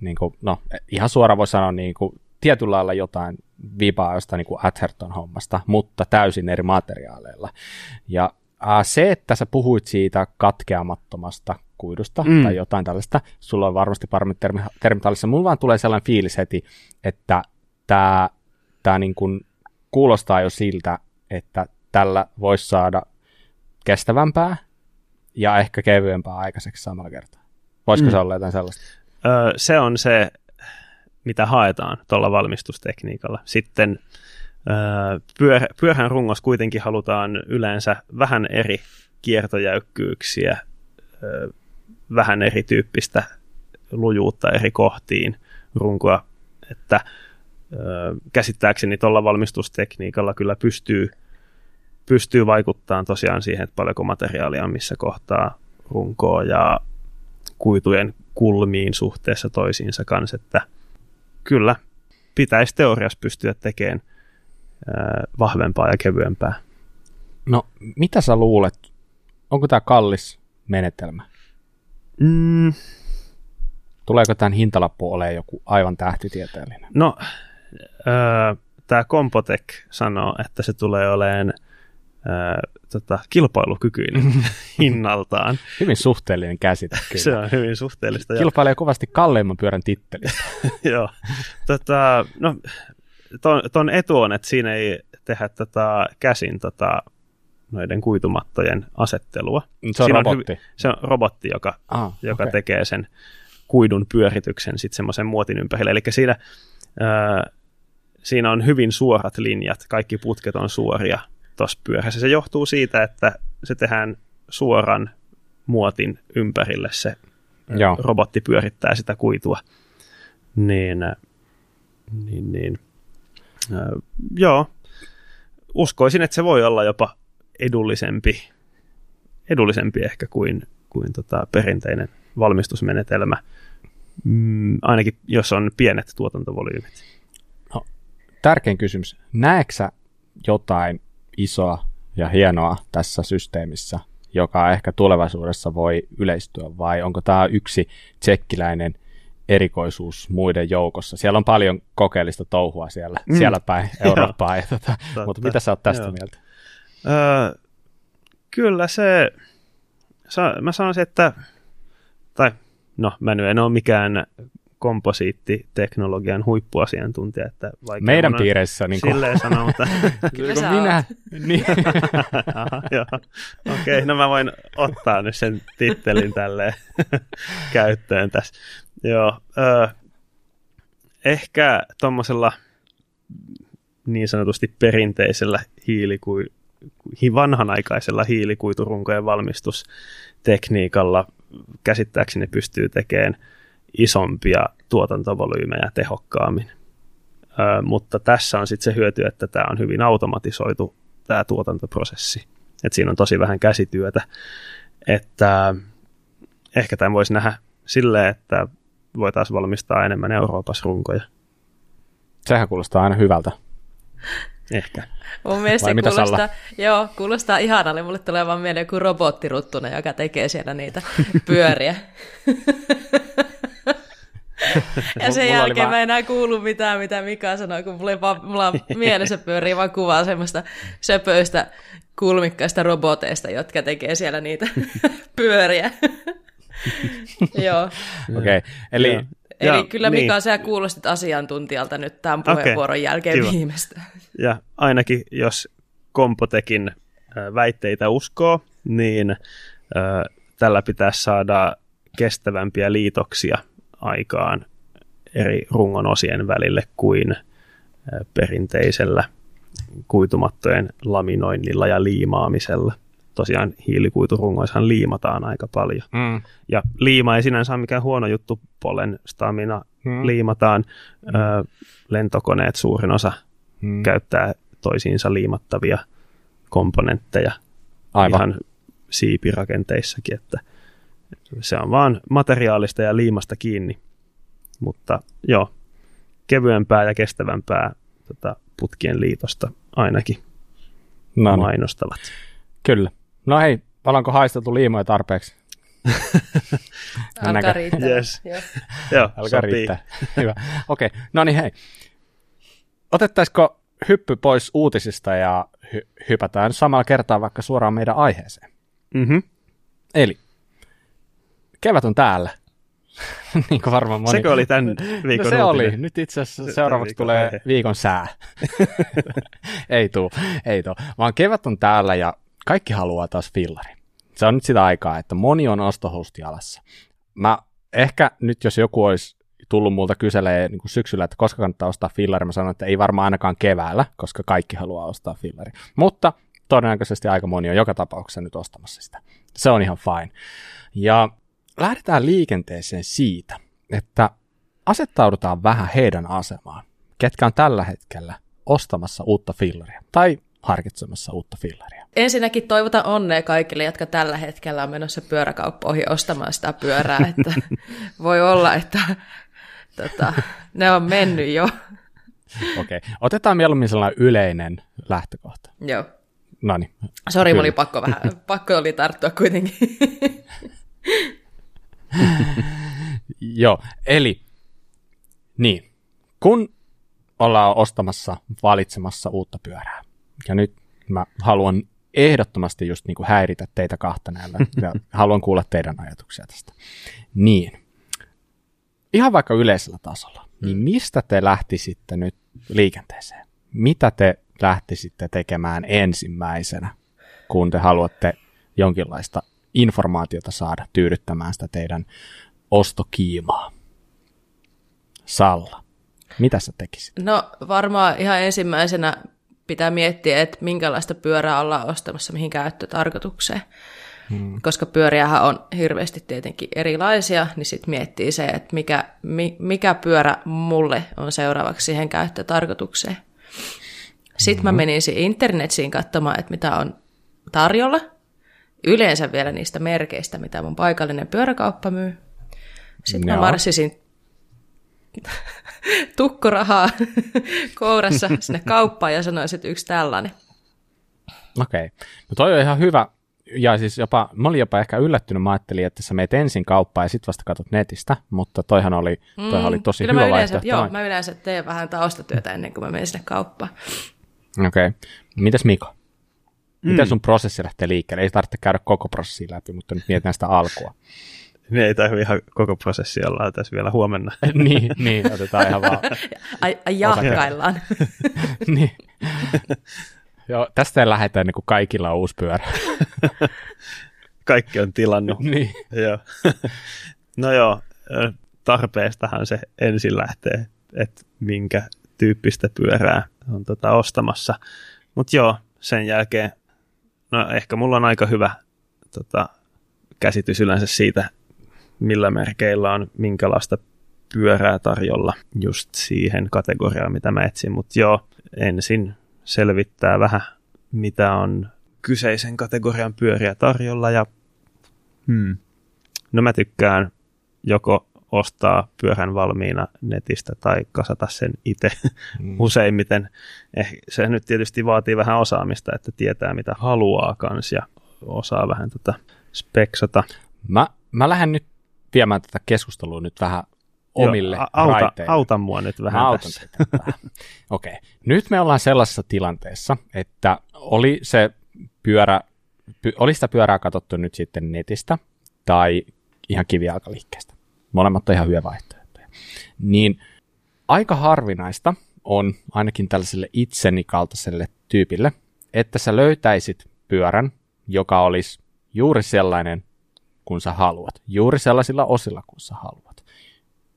niin kuin, no ihan suoraan voi sanoa niin kuin tietyllä lailla jotain vipaa jostain niin Atherton hommasta, mutta täysin eri materiaaleilla. Ja ää, se, että sä puhuit siitä katkeamattomasta kuidusta mm. tai jotain tällaista, sulla on varmasti paremmin termi, termitaalissa, mulla vaan tulee sellainen fiilis heti, että tämä tää niin kuin kuulostaa jo siltä, että tällä voisi saada kestävämpää ja ehkä kevyempää aikaiseksi samalla kertaa. Voisiko mm. se olla jotain sellaista?
Öö, se on se mitä haetaan tuolla valmistustekniikalla. Sitten pyörä, pyörän rungossa kuitenkin halutaan yleensä vähän eri kiertojäykkyyksiä, vähän erityyppistä lujuutta eri kohtiin runkoa, että käsittääkseni tuolla valmistustekniikalla kyllä pystyy, pystyy vaikuttamaan tosiaan siihen, että paljonko materiaalia on missä kohtaa runkoa ja kuitujen kulmiin suhteessa toisiinsa kanssa, että – kyllä pitäisi teoriassa pystyä tekemään vahvempaa ja kevyempää.
No, mitä sä luulet? Onko tämä kallis menetelmä?
Mm.
Tuleeko tämän hintalappu olemaan joku aivan tähtitieteellinen?
No, öö, tämä Compotec sanoo, että se tulee olemaan tota, kilpailukykyinen hinnaltaan.
hyvin suhteellinen käsite.
Kyllä. Se on hyvin suhteellista.
Kilpailee kovasti kalleimman pyörän titteli.
Joo. Tota, no, ton, ton etu on, että siinä ei tehdä tota, käsin tota, noiden kuitumattojen asettelua.
Se on
siinä
robotti? On
se on robotti, joka, ah, joka okay. tekee sen kuidun pyörityksen sitten semmoisen muotin ympärille. Eli siinä, äh, siinä on hyvin suorat linjat, kaikki putket on suoria tuossa pyörässä. Se johtuu siitä, että se tehdään suoran muotin ympärille se Joo. robotti pyörittää sitä kuitua. Niin, niin, niin äh, joo, uskoisin, että se voi olla jopa edullisempi, edullisempi ehkä kuin, kuin tota perinteinen valmistusmenetelmä, mm, ainakin jos on pienet tuotantovolyymit.
No, tärkein kysymys. Näetkö jotain isoa ja hienoa tässä systeemissä, joka ehkä tulevaisuudessa voi yleistyä, vai onko tämä yksi tsekkiläinen erikoisuus muiden joukossa? Siellä on paljon kokeellista touhua siellä, mm. siellä päin Eurooppaa, ja, tota, mutta mitä sä oot tästä Joo. mieltä?
Öö, kyllä se, mä sanoisin, että, tai no mä nyt en ole mikään komposiittiteknologian huippuasiantuntija. Että
Meidän piireissä. Niin
kuin... Silleen sanoa, mutta...
Kyllä sä minä.
Niin.
Okei, okay, no mä voin ottaa nyt sen tittelin tälleen käyttöön tässä. Joo, ö, ehkä tuommoisella niin sanotusti perinteisellä hiilikui, vanhanaikaisella hiilikuiturunkojen valmistustekniikalla käsittääkseni pystyy tekemään isompia tuotantovolyymeja tehokkaammin. Ö, mutta tässä on sitten se hyöty, että tämä on hyvin automatisoitu tämä tuotantoprosessi. Et siinä on tosi vähän käsityötä. Että ehkä tämän voisi nähdä silleen, että voitaisiin valmistaa enemmän Euroopassa runkoja.
Sehän kuulostaa aina hyvältä.
Ehkä.
Mun mielestä se kuulostaa, joo, kuulostaa ihanalle. Mulle tulee vaan mieleen joku robottiruttuna, joka tekee siellä niitä pyöriä. ja sen jälkeen vaan... mä enää kuulu mitään, mitä Mika sanoi, kun mulla, vaan, mulla on mielessä pyörii vaan kuvaa semmoista söpöistä kulmikkaista roboteista, jotka tekee siellä niitä pyöriä. Joo.
Okei, okay. eli...
Eli ja, kyllä Mika, niin. sä kuulostit asiantuntijalta nyt tämän puheenvuoron okay. jälkeen Kiva. viimeistä.
Ja ainakin jos Kompotekin väitteitä uskoo, niin tällä pitäisi saada kestävämpiä liitoksia aikaan eri rungon osien välille kuin perinteisellä kuitumattojen laminoinnilla ja liimaamisella. Tosiaan hiilikuiturungoissahan liimataan aika paljon. Mm. Ja liima ei sinänsä ole mikään huono juttu, polen stamina mm. liimataan. Ö, lentokoneet suurin osa mm. käyttää toisiinsa liimattavia komponentteja Aivan. ihan siipirakenteissakin, että se on vaan materiaalista ja liimasta kiinni. Mutta joo, kevyempää ja kestävämpää tota, putkien liitosta ainakin no, niin. mainostavat.
Kyllä. No hei, ollaanko haisteltu liimoja tarpeeksi?
Alkaa riittää.
Yes. Joo,
Alkaa riittää. Hyvä. Okei, okay. no niin hei. Otettaisiko hyppy pois uutisista ja hy- hypätään samalla kertaa vaikka suoraan meidän aiheeseen?
Mm-hmm.
Eli kevät on täällä. niin kuin varmaan moni.
Sekö oli tämän viikon
no se uutinen? oli. Nyt itse asiassa seuraavaksi viikon tulee aihe. viikon sää. ei tuu, ei tuu. Vaan kevät on täällä ja kaikki haluaa taas fillari. Se on nyt sitä aikaa, että moni on ostohosti alassa. Mä ehkä nyt, jos joku olisi tullut multa kyselee niin kuin syksyllä, että koska kannattaa ostaa fillari, mä sanon, että ei varmaan ainakaan keväällä, koska kaikki haluaa ostaa fillari. Mutta todennäköisesti aika moni on joka tapauksessa nyt ostamassa sitä. Se on ihan fine. Ja lähdetään liikenteeseen siitä, että asettaudutaan vähän heidän asemaan, ketkä on tällä hetkellä ostamassa uutta fillaria tai harkitsemassa uutta fillaria.
Ensinnäkin toivotan onnea kaikille, jotka tällä hetkellä on menossa pyöräkauppoihin ostamaan sitä pyörää, että voi olla, että tota, ne on mennyt jo.
Okei, okay. otetaan mieluummin sellainen yleinen lähtökohta.
Joo.
No niin.
Sori, oli pakko vähän, pakko oli tarttua kuitenkin.
Joo, eli niin, kun ollaan ostamassa, valitsemassa uutta pyörää, ja nyt mä haluan ehdottomasti just niin kuin häiritä teitä kahta näillä, ja haluan kuulla teidän ajatuksia tästä. Niin, ihan vaikka yleisellä tasolla, niin mm. mistä te lähtisitte nyt liikenteeseen? Mitä te lähtisitte tekemään ensimmäisenä, kun te haluatte jonkinlaista informaatiota saada tyydyttämään sitä teidän ostokiimaa? Salla, mitä sä tekisit?
No varmaan ihan ensimmäisenä pitää miettiä, että minkälaista pyörää ollaan ostamassa mihin käyttötarkoitukseen. Hmm. Koska pyöriähän on hirveästi tietenkin erilaisia, niin sitten miettii se, että mikä, mikä pyörä mulle on seuraavaksi siihen käyttötarkoitukseen. Sitten hmm. mä menin internetsiin katsomaan, että mitä on tarjolla. Yleensä vielä niistä merkeistä, mitä mun paikallinen pyöräkauppa myy. Sitten Joo. mä marssisin tukkorahaa kourassa sinne kauppaan ja sanoisin, että yksi tällainen.
Okei. Okay. No toi on ihan hyvä. Ja siis jopa, mä olin jopa ehkä yllättynyt, mä ajattelin, että sä meet ensin kauppaan ja sitten vasta katsot netistä, mutta toihan oli, toihan mm, oli tosi hyvä
mä yleensä,
vaihtoehto.
Joo, mä yleensä teen vähän taustatyötä ennen kuin mä menen sinne kauppaan.
Okei. Okay. Mitäs Mika? Miten mm. sun prosessi lähtee liikkeelle? Ei tarvitse käydä koko prosessi läpi, mutta nyt mietitään sitä alkua.
Me ei tarvitse ihan koko prosessi olla tässä vielä huomenna.
niin, niin, otetaan ihan vaan.
Ai, ai jahkaillaan.
niin. Joo, tästä ei lähdetä niin kuin kaikilla on uusi pyörä.
Kaikki on tilannut.
niin.
joo. no joo, tarpeestahan se ensin lähtee, että minkä tyyppistä pyörää on tota ostamassa. Mutta joo, sen jälkeen, no ehkä mulla on aika hyvä tota, käsitys yleensä siitä, millä merkeillä on minkälaista pyörää tarjolla just siihen kategoriaan, mitä mä etsin. Mutta joo, ensin selvittää vähän, mitä on kyseisen kategorian pyöriä tarjolla ja hmm. no mä tykkään joko ostaa pyörän valmiina netistä tai kasata sen itse mm. useimmiten. Eh, se nyt tietysti vaatii vähän osaamista, että tietää mitä haluaa kans ja osaa vähän tota speksata.
Mä, mä lähden nyt viemään tätä keskustelua nyt vähän omille Joo, auta, raiteille.
auta mua nyt vähän
Mä tässä. Okei. Okay. Nyt me ollaan sellaisessa tilanteessa, että oli se pyörä, py, oli sitä pyörää katsottu nyt sitten netistä tai ihan kivijalkaliikkeestä. Molemmat on ihan hyviä vaihtoehtoja. Niin aika harvinaista on ainakin tällaiselle itseni kaltaiselle tyypille, että sä löytäisit pyörän, joka olisi juuri sellainen kun sä haluat. Juuri sellaisilla osilla, kun sä haluat.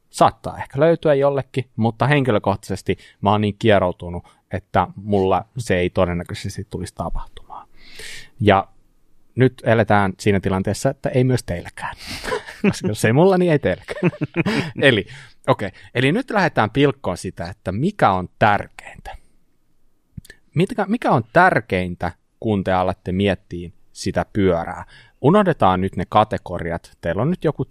Saattaa ehkä löytyä jollekin, mutta henkilökohtaisesti mä oon niin kieroutunut, että mulla se ei todennäköisesti tulisi tapahtumaan. Ja nyt eletään siinä tilanteessa, että ei myös teilläkään. Koska jos ei mulla, niin ei teilläkään. eli. Okay. Eli nyt lähdetään pilkkoon sitä, että mikä on tärkeintä. Mikä, mikä on tärkeintä, kun te alatte miettiä sitä pyörää? unohdetaan nyt ne kategoriat. Teillä on nyt joku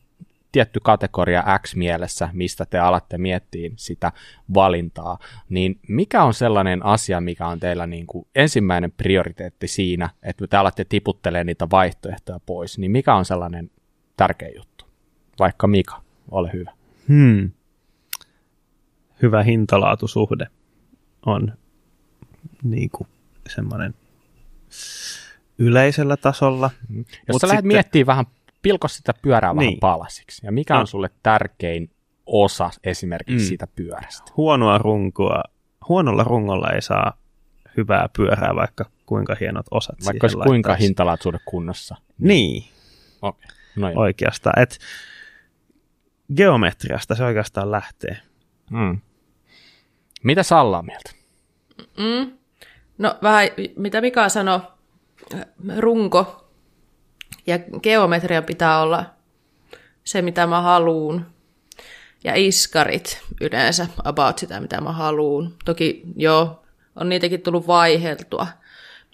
tietty kategoria X mielessä, mistä te alatte miettiä sitä valintaa, niin mikä on sellainen asia, mikä on teillä niin kuin ensimmäinen prioriteetti siinä, että te alatte tiputtelemaan niitä vaihtoehtoja pois, niin mikä on sellainen tärkeä juttu? Vaikka Mika, ole hyvä.
Hmm. Hyvä hintalaatusuhde on niin kuin semmoinen yleisellä tasolla.
Mm. Jos Mut sä lähdet sitten... miettimään vähän, pilko sitä pyörää niin. vähän palasiksi, ja mikä on sulle tärkein osa esimerkiksi mm. siitä pyörästä?
Huonoa runkoa, huonolla rungolla ei saa hyvää pyörää, vaikka kuinka hienot osat
Vaikka olisi kuinka hintalaatuisuuden kunnossa.
Niin.
Okay. No
Oikeastaan. Et geometriasta se oikeastaan lähtee.
Mm. Mitä Salla on mieltä?
Mm. No vähän, mitä Mika sanoi, runko ja geometria pitää olla se, mitä mä haluun. Ja iskarit yleensä about sitä, mitä mä haluun. Toki joo, on niitäkin tullut vaiheltua.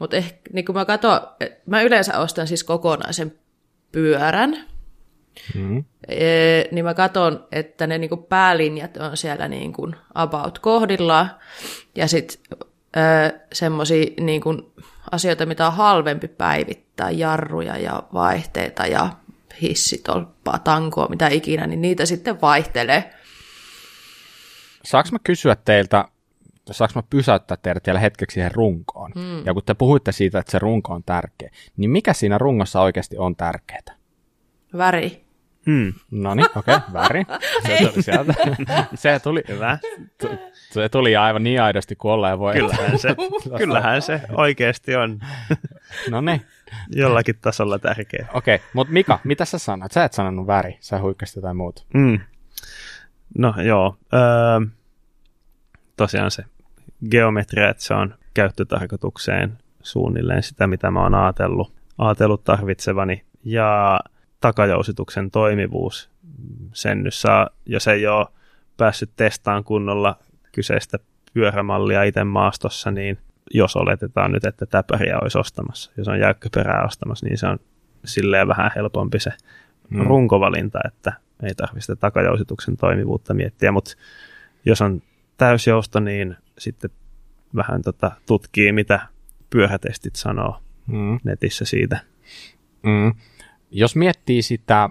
Mutta ehkä niin kun mä katson, mä yleensä ostan siis kokonaisen pyörän. Mm. E, niin mä katson, että ne niin päälinjat on siellä niin kuin about kohdillaan. Ja sitten semmoisia niin asioita, mitä on halvempi päivittää, jarruja ja vaihteita ja hissitolppaa, tankoa, mitä ikinä, niin niitä sitten vaihtelee.
Saanko mä kysyä teiltä, saanko mä pysäyttää teidät vielä hetkeksi siihen runkoon? Hmm. Ja kun te puhuitte siitä, että se runko on tärkeä, niin mikä siinä rungossa oikeasti on tärkeää?
Väri.
Hmm.
No niin, okei, okay, väri. Se tuli sieltä. Se tuli, Hyvä. Se tuli aivan niin aidosti kuin olla ja voi.
Kyllähän se, kyllähän se oikeasti on.
No niin.
Jollakin tasolla tärkeä.
Okei, okay, mutta Mika, mitä sä sanot? Sä et sanonut väri, sä huikkasit jotain muuta.
Mm. No joo, öö, tosiaan se geometria, että se on käyttötarkoitukseen suunnilleen sitä, mitä mä oon ajatellut, ajatellut tarvitsevani. Ja takajousituksen toimivuus, sen nyt saa, jos ei ole päässyt testaan kunnolla kyseistä pyörämallia itse maastossa, niin jos oletetaan nyt, että täpäriä olisi ostamassa, jos on jäykkäperää ostamassa, niin se on silleen vähän helpompi se mm. runkovalinta, että ei tarvitse takajousituksen toimivuutta miettiä, mutta jos on täysjousto, niin sitten vähän tota, tutkii, mitä pyörätestit sanoo mm. netissä siitä.
Mm. Jos miettii sitä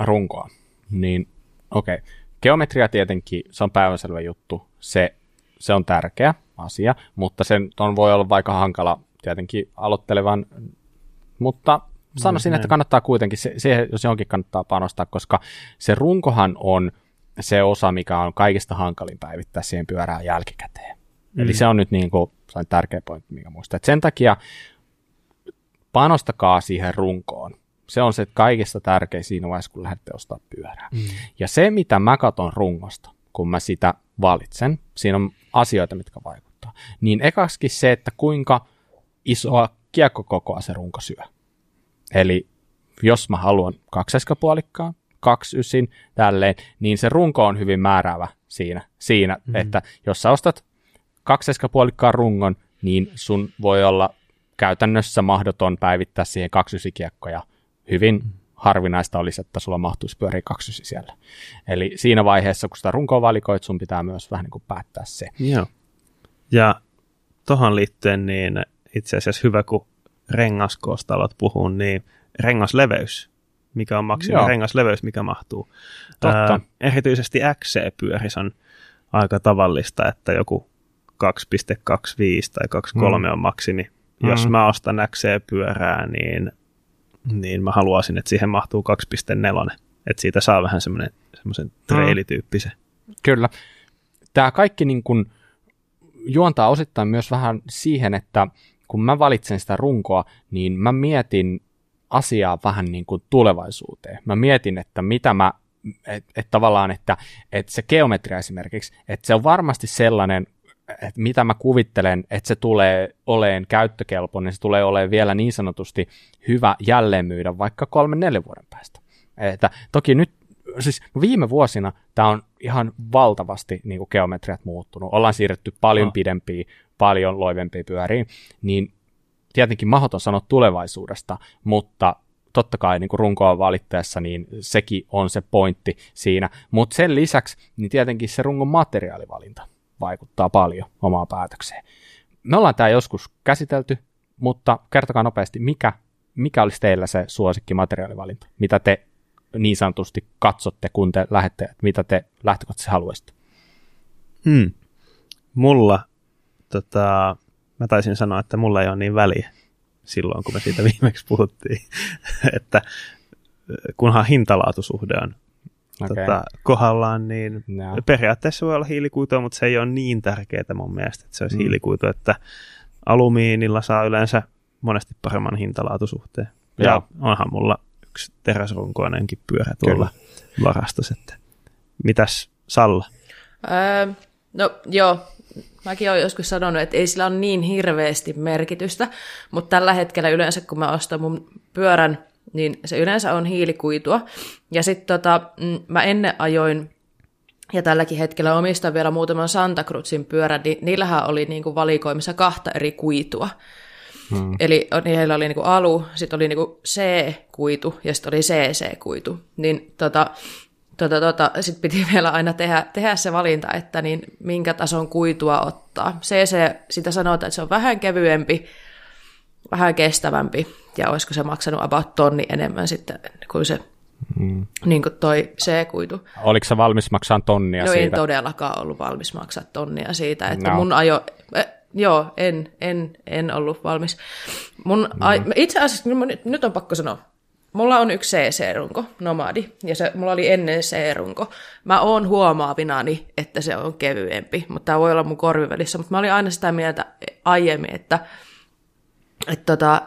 runkoa, niin okei, okay. geometria tietenkin, se on päivänselvä juttu, se, se on tärkeä asia, mutta sen on voi olla vaikka hankala tietenkin aloittelevan, mutta sanoisin, että kannattaa kuitenkin, se, se, jos johonkin kannattaa panostaa, koska se runkohan on se osa, mikä on kaikista hankalin päivittää siihen pyörään jälkikäteen. Mm. Eli se on nyt niin kuin, tärkeä pointti, mikä muistaa. Et sen takia panostakaa siihen runkoon. Se on se kaikista tärkein siinä vaiheessa, kun lähdette ostaa pyörää. Mm. Ja se, mitä mä katson rungosta, kun mä sitä valitsen, siinä on asioita, mitkä vaikuttaa. Niin ekaksikin se, että kuinka isoa kiekkokokoa se runko syö. Eli jos mä haluan kakseskäpuolikkaa, kaksi ysin, tälleen, niin se runko on hyvin määräävä siinä, siinä mm-hmm. että jos sä ostat kakseskäpuolikkaan rungon, niin sun voi olla käytännössä mahdoton päivittää siihen kaksyysikiekkoja. Hyvin harvinaista olisi, että sulla mahtuisi pyöriä kaksysi siellä. Eli siinä vaiheessa, kun sitä runkoa valikoit, sun pitää myös vähän niin kuin päättää se.
Joo. Ja tuohon liittyen, niin itse asiassa hyvä, kun rengaskoosta alat puhua, niin rengasleveys, mikä on maksimi rengasleveys, mikä mahtuu. Totta. Ää, erityisesti XC-pyöris on aika tavallista, että joku 2.25 tai 2.3 mm. on maksimi. Mm. Jos mä ostan XC-pyörää, niin, niin mä haluaisin, että siihen mahtuu 2.4. Että siitä saa vähän semmoinen semmoisen treilityyppisen.
Mm. Kyllä. Tämä kaikki niin kun juontaa osittain myös vähän siihen, että kun mä valitsen sitä runkoa, niin mä mietin asiaa vähän niin kuin tulevaisuuteen. Mä mietin, että mitä mä, että et tavallaan, että et se geometria esimerkiksi, että se on varmasti sellainen, että mitä mä kuvittelen, että se tulee oleen käyttökelpoinen, se tulee olemaan vielä niin sanotusti hyvä jälleenmyydä vaikka kolmen neljän vuoden päästä. Että toki nyt, siis viime vuosina tämä on ihan valtavasti niin kuin geometriat muuttunut. Ollaan siirretty paljon no. pidempiin paljon loivempiin pyöriin, niin tietenkin mahdoton sanoa tulevaisuudesta, mutta totta kai niin kuin runkoa valittaessa, niin sekin on se pointti siinä. Mutta sen lisäksi, niin tietenkin se rungon materiaalivalinta vaikuttaa paljon omaan päätökseen. Me ollaan tämä joskus käsitelty, mutta kertokaa nopeasti, mikä, mikä olisi teillä se suosikki materiaalivalinta, mitä te niin sanotusti katsotte, kun te lähette, mitä te lähtökohtaisesti haluaisitte?
Hmm. Mulla tota, mä taisin sanoa, että mulla ei ole niin väliä silloin, kun me siitä viimeksi puhuttiin, että kunhan hintalaatusuhde on okay. tota, kohdallaan, niin no. periaatteessa voi olla hiilikuitua, mutta se ei ole niin tärkeää mun mielestä, että se olisi mm. hiilikuitu, että alumiinilla saa yleensä monesti paremman hintalaatusuhteen. Ja, ja onhan mulla yksi teräsrunkoinenkin pyörä tuolla Kyllä. varastossa, että mitäs Salla?
Öö, no joo, Mäkin olen joskus sanonut, että ei sillä ole niin hirveästi merkitystä, mutta tällä hetkellä yleensä kun mä ostan mun pyörän, niin se yleensä on hiilikuitua. Ja sitten tota, mm, mä ennen ajoin, ja tälläkin hetkellä omistan vielä muutaman Santa Cruzin pyörän, niin niillähän oli niinku valikoimissa kahta eri kuitua. Hmm. Eli niillä oli niinku alu, sitten oli niinku C-kuitu ja sitten oli CC-kuitu. Niin tota, tota, tota, sitten piti vielä aina tehdä, tehdä se valinta, että niin minkä tason kuitua ottaa. CC, sitä sanotaan, että se on vähän kevyempi, vähän kestävämpi, ja olisiko se maksanut about tonni enemmän sitten kuin se mm. niin kuin toi C-kuitu.
Oliko se valmis maksaa tonnia
no,
siitä?
en todellakaan ollut valmis maksaa tonnia siitä, että no. mun ajo... Eh, joo, en, en, en ollut valmis. Mun, mm. itse asiassa, nyt, nyt on pakko sanoa, Mulla on yksi CC-runko, Nomadi, ja se, mulla oli ennen C-runko. Mä oon huomaavinani, että se on kevyempi, mutta tämä voi olla mun korvivälissä. Mutta mä olin aina sitä mieltä aiemmin, että, että tota,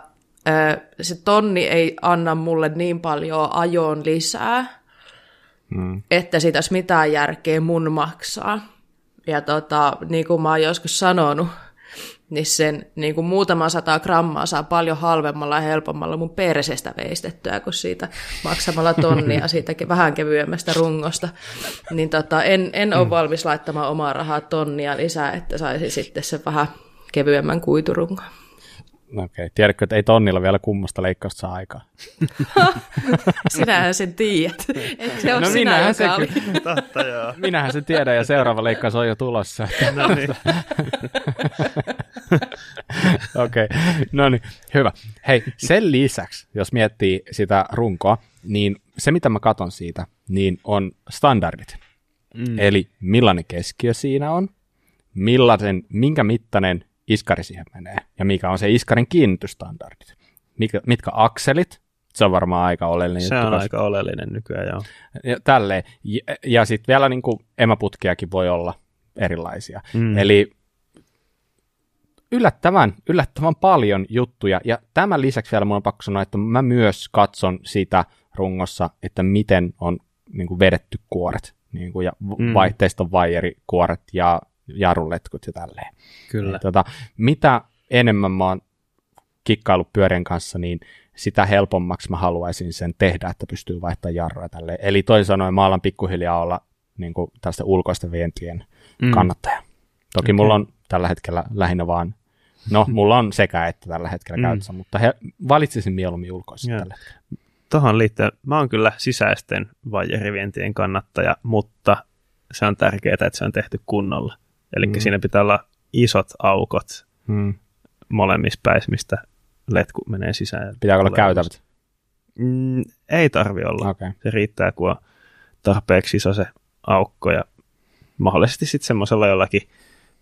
se tonni ei anna mulle niin paljon ajoon lisää, mm. että siitä olisi mitään järkeä mun maksaa. Ja tota, niin kuin mä oon joskus sanonut, niin sen niin kuin muutama sata grammaa saa paljon halvemmalla ja helpommalla mun persestä veistettyä kuin siitä maksamalla tonnia siitä vähän kevyemmästä rungosta. Niin tota, en, en ole mm. valmis laittamaan omaa rahaa tonnia lisää, että saisi sitten se vähän kevyemmän kuiturungon.
Okei, okay. tiedätkö, että ei tonnilla vielä kummasta leikkausta saa aikaa?
Sinähän sen tiedät. Eikö se ole no sinä, minähän se, oli?
Totta, joo. Minähän sen tiedän ja seuraava leikkaus on jo tulossa. no niin. Okei, okay. no niin, hyvä. Hei, sen lisäksi, jos miettii sitä runkoa, niin se mitä mä katon siitä, niin on standardit. Mm. Eli millainen keskiö siinä on, millaisen, minkä mittainen iskari siihen menee, ja mikä on se iskarin kiinnitystandardit. Mikä, mitkä akselit, se on varmaan aika oleellinen.
Se on aika oleellinen nykyään, joo.
Ja, tälleen. Ja, ja sitten vielä niin kuin emäputkiakin voi olla erilaisia. Mm. Eli yllättävän, yllättävän paljon juttuja. Ja tämän lisäksi vielä mun on pakko sanoa, että mä myös katson sitä rungossa, että miten on niin kuin vedetty kuoret niin kuin, ja mm. vaihteiston vaijerikuoret ja jarruletkut ja tälleen.
Kyllä.
Ja, tota, mitä enemmän mä oon kikkailut pyörien kanssa, niin sitä helpommaksi mä haluaisin sen tehdä, että pystyy vaihtamaan jarruja tälleen. Eli toisin sanoen mä alan pikkuhiljaa olla niin kuin tästä ulkoisten vientien mm. kannattaja. Toki okay. mulla on tällä hetkellä lähinnä vaan, no mulla on sekä että tällä hetkellä mm. käytössä, mutta he, valitsisin mieluummin ulkoisen tällä.
Tuohon liittyen, mä oon kyllä sisäisten vaijerivientien kannattaja, mutta se on tärkeää, että se on tehty kunnolla. Eli mm. siinä pitää olla isot aukot mm. molemmissa päissä, mistä letku menee sisään.
Pitääkö olla käytävät?
Mm, ei tarvi olla. Okay. Se riittää, kun on tarpeeksi iso se aukko ja mahdollisesti sitten semmoisella jollakin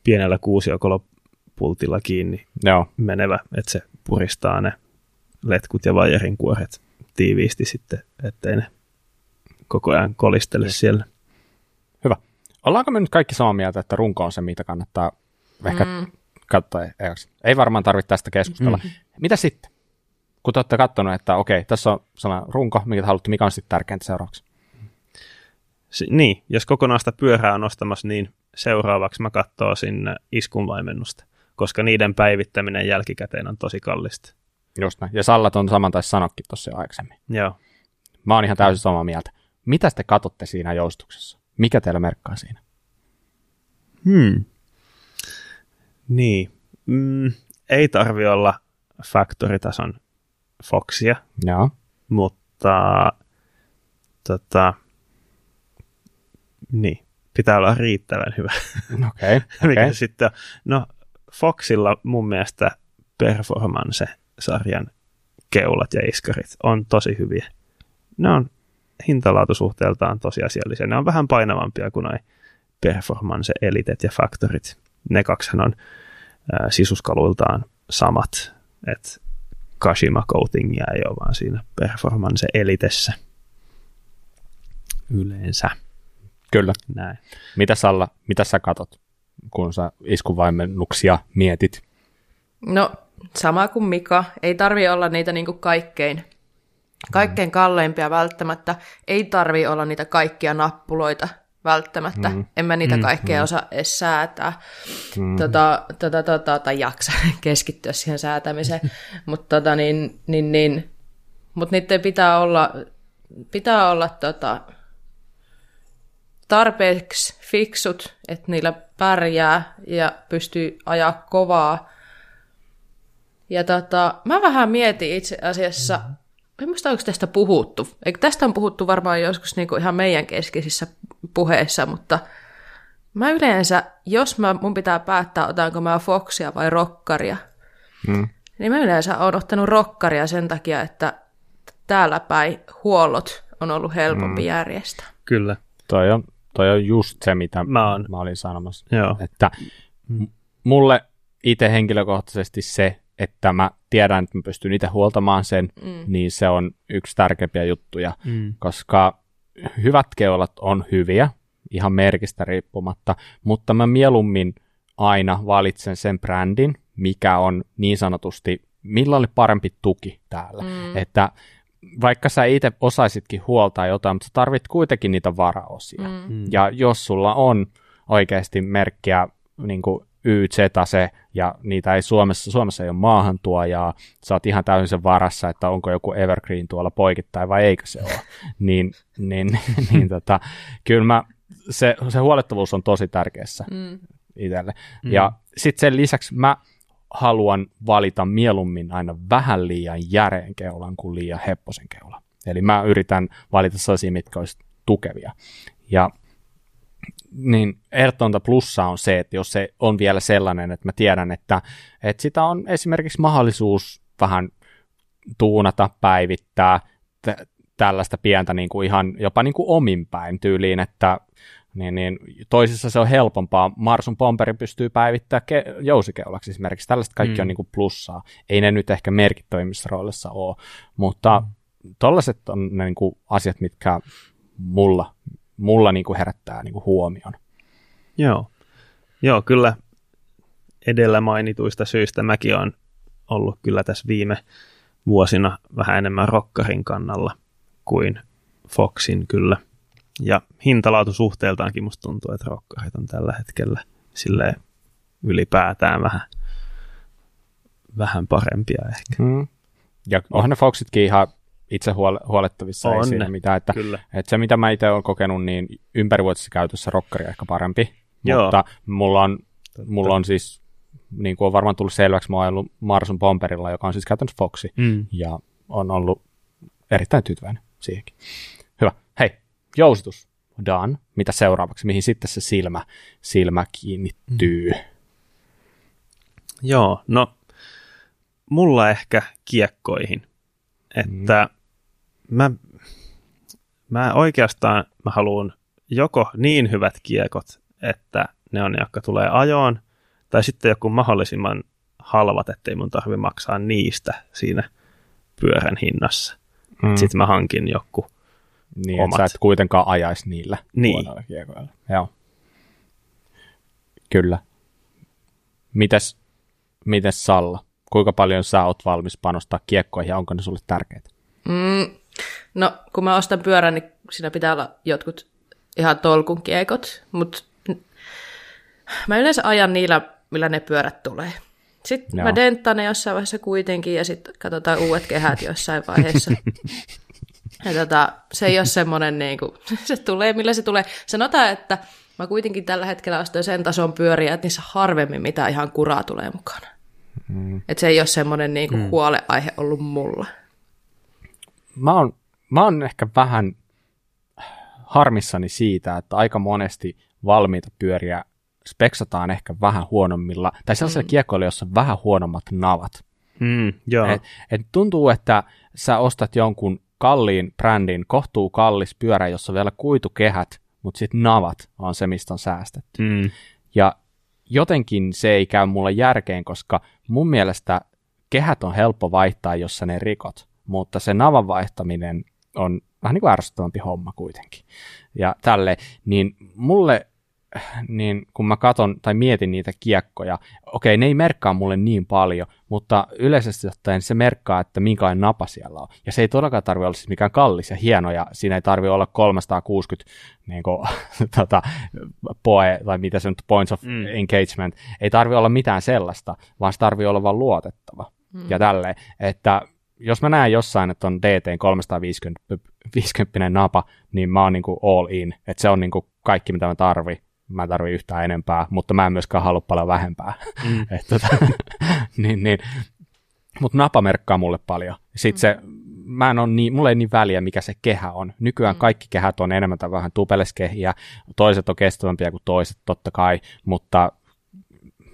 pienellä kuusiokolopultilla kiinni
Joo.
menevä, että se puristaa ne letkut ja vajerin kuoret tiiviisti sitten, ettei ne koko ajan kolistele siellä.
Ollaanko me nyt kaikki samaa mieltä, että runko on se, mitä kannattaa ehkä mm. katsoa? Ei varmaan tarvitse tästä keskustella. Mm. Mitä sitten? Kun te olette katsonut, että okei, tässä on sellainen runko, mikä haluatte, mikä on sitten tärkeintä seuraavaksi?
Si- niin, jos kokonaista pyörää on ostamassa, niin seuraavaksi mä katsoisin iskunvaimennusta, koska niiden päivittäminen jälkikäteen on tosi kallista.
Just näin. Ja Sallat on saman taisi sanokin tuossa jo aikaisemmin.
Joo.
Mä oon ihan täysin samaa mieltä. Mitä te katsotte siinä joustuksessa? Mikä teillä merkkaa siinä?
Hmm. Niin. Mm, ei tarvi olla factory-tason Foxia,
Joo.
mutta tota, niin, pitää olla riittävän hyvä.
Okei. Okay, okay.
sitten, no Foxilla mun mielestä Performance-sarjan keulat ja iskarit on tosi hyviä. Ne on hintalaatusuhteeltaan tosiasiallisia. Ne on vähän painavampia kuin noi performance elitet ja faktorit. Ne kaksihan on ää, sisuskaluiltaan samat, että Kashima coatingia ei ole vaan siinä performance elitessä yleensä.
Kyllä.
Näin.
Mitä Salla, mitä sä katot, kun sä iskuvaimennuksia mietit?
No, sama kuin Mika. Ei tarvi olla niitä niin kuin kaikkein Kaikkein kalleimpia välttämättä. Ei tarvi olla niitä kaikkia nappuloita välttämättä. Mm. En mä niitä mm, kaikkea mm. osaa edes säätää. Mm. Tota, tota, tota, tai jaksa keskittyä siihen säätämiseen. Mutta tota, niin, niin, niin. Mut niiden pitää olla, pitää olla tota, tarpeeksi fiksut, että niillä pärjää ja pystyy ajaa kovaa. Ja tota, mä vähän mietin itse asiassa, mm en muista, onko tästä puhuttu. Eikö tästä on puhuttu varmaan joskus niin kuin ihan meidän keskeisissä puheissa, mutta mä yleensä, jos mä, mun pitää päättää, otanko mä Foxia vai Rokkaria, hmm. niin mä yleensä oon ottanut Rokkaria sen takia, että täällä päin huollot on ollut helpompi hmm. järjestää.
Kyllä.
Toi on, toi on just se, mitä mä, oon. mä olin sanomassa. Joo. Että mulle itse henkilökohtaisesti se, että mä tiedän, että mä pystyn itse huoltamaan sen, mm. niin se on yksi tärkeimpiä juttuja, mm. koska hyvät keulat on hyviä, ihan merkistä riippumatta, mutta mä mieluummin aina valitsen sen brändin, mikä on niin sanotusti, millä oli parempi tuki täällä. Mm. Että vaikka sä itse osaisitkin huoltaa jotain, mutta sä tarvit kuitenkin niitä varaosia. Mm. mm. Ja jos sulla on oikeasti merkkiä niin kuin YZ se, ja niitä ei Suomessa, Suomessa ei ole maahantuojaa, sä oot ihan täysin sen varassa, että onko joku Evergreen tuolla poikittain vai eikö se ole, niin, niin, niin tota, kyllä mä, se, se huolettavuus on tosi tärkeässä mm. itselle. Mm. Ja sitten sen lisäksi mä haluan valita mieluummin aina vähän liian järeen keulan kuin liian hepposen keulan. Eli mä yritän valita sellaisia, mitkä olisi tukevia. Ja niin ehdottomanta plussaa on se, että jos se on vielä sellainen, että mä tiedän, että, että sitä on esimerkiksi mahdollisuus vähän tuunata, päivittää, t- tällaista pientä niin kuin ihan jopa niin kuin ominpäin tyyliin, että niin, niin toisissa se on helpompaa. Marsun Pomperi pystyy päivittämään ke- jousikeulaksi esimerkiksi. Tällaista kaikki mm. on niin kuin plussaa. Ei ne nyt ehkä merkittävimmissä roolissa ole, mutta mm. tollaiset on ne niin kuin asiat, mitkä mulla, mulla niin kuin herättää niin kuin huomion.
Joo. Joo, kyllä edellä mainituista syistä mäkin olen ollut kyllä tässä viime vuosina vähän enemmän rokkarin kannalla kuin Foxin kyllä – ja hintalaatu suhteeltaankin musta tuntuu, että rokkarit on tällä hetkellä sille ylipäätään vähän, vähän parempia ehkä. Mm.
Ja onhan ne Foxitkin ihan itse huole- huolettavissa, on ei siinä mitään. Että, kyllä. että se, mitä mä itse olen kokenut, niin ympärivuotisessa käytössä rokkari ehkä parempi. Joo. Mutta mulla on, mulla on siis, niin kuin on varmaan tullut selväksi, mä oon ollut Marsun Pomperilla, joka on siis käytännössä Foxi, mm. ja on ollut erittäin tyytyväinen siihenkin. Hyvä. Hei, jousitus done. Mitä seuraavaksi? Mihin sitten se silmä, silmä kiinnittyy? Mm.
Joo, no mulla ehkä kiekkoihin. Että mm. Mä, mä oikeastaan mä haluan joko niin hyvät kiekot, että ne on ne, jotka tulee ajoon, tai sitten joku mahdollisimman halvat, ettei mun tarvi maksaa niistä siinä pyörän hinnassa. Mm. Sitten mä hankin joku
niin, omat. että sä et kuitenkaan ajaisi niillä niin. huonoilla kiekoilla. Joo. Kyllä. Mites, mites Salla? Kuinka paljon sä oot valmis panostaa kiekkoihin ja onko ne sulle tärkeitä?
Mm, no, kun mä ostan pyörän, niin siinä pitää olla jotkut ihan tolkun kiekot, mutta mä yleensä ajan niillä, millä ne pyörät tulee. Sitten Joo. mä denttaan ne jossain vaiheessa kuitenkin ja sitten katsotaan uudet kehät jossain vaiheessa. Ja tota, se ei ole semmoinen, niin kuin, se tulee, millä se tulee. Sanotaan, että mä kuitenkin tällä hetkellä ostan sen tason pyöriä, että niissä harvemmin mitä ihan kuraa tulee mukana. Mm. Että se ei ole semmoinen niin kuin, mm. huoleaihe ollut mulla.
Mä oon, mä oon ehkä vähän harmissani siitä, että aika monesti valmiita pyöriä speksataan ehkä vähän huonommilla, tai sellaisilla mm. kiekkoilla, jossa on vähän huonommat navat.
Mm, joo.
Et, et tuntuu, että sä ostat jonkun kalliin brändin, kohtuu kallis pyörä, jossa on vielä kuitukehät, mutta sitten navat on se, mistä on säästetty. Mm. Ja jotenkin se ei käy mulle järkeen, koska mun mielestä kehät on helppo vaihtaa, jos sä ne rikot, mutta se navan vaihtaminen on vähän niin kuin ärsyttävämpi homma kuitenkin. Ja tälle, niin mulle niin kun mä katon tai mietin niitä kiekkoja, okei, ne ei merkkaa mulle niin paljon, mutta yleisesti ottaen se merkkaa, että minkälainen napa siellä on. Ja se ei todellakaan tarvitse olla siis mikään kallis ja hieno, ja siinä ei tarvitse olla 360 niin kuin, tota, poe, tai mitä se nyt, points of mm. engagement, ei tarvitse olla mitään sellaista, vaan se tarvitsee olla vain luotettava. Mm. Ja tälleen, että jos mä näen jossain, että on DT 350 50 napa, niin mä oon niin kuin all in, että se on niin kuin kaikki, mitä mä tarvin mä en tarvi yhtään enempää, mutta mä en myöskään halua paljon vähempää. Mm. Et, tota, niin, niin. Mutta napa merkkaa mulle paljon. Sitten mm. se, mä en ole niin, mulle ei niin väliä, mikä se kehä on. Nykyään mm. kaikki kehät on enemmän tai vähän tupeleskehiä, toiset on kestävämpiä kuin toiset, totta kai, mutta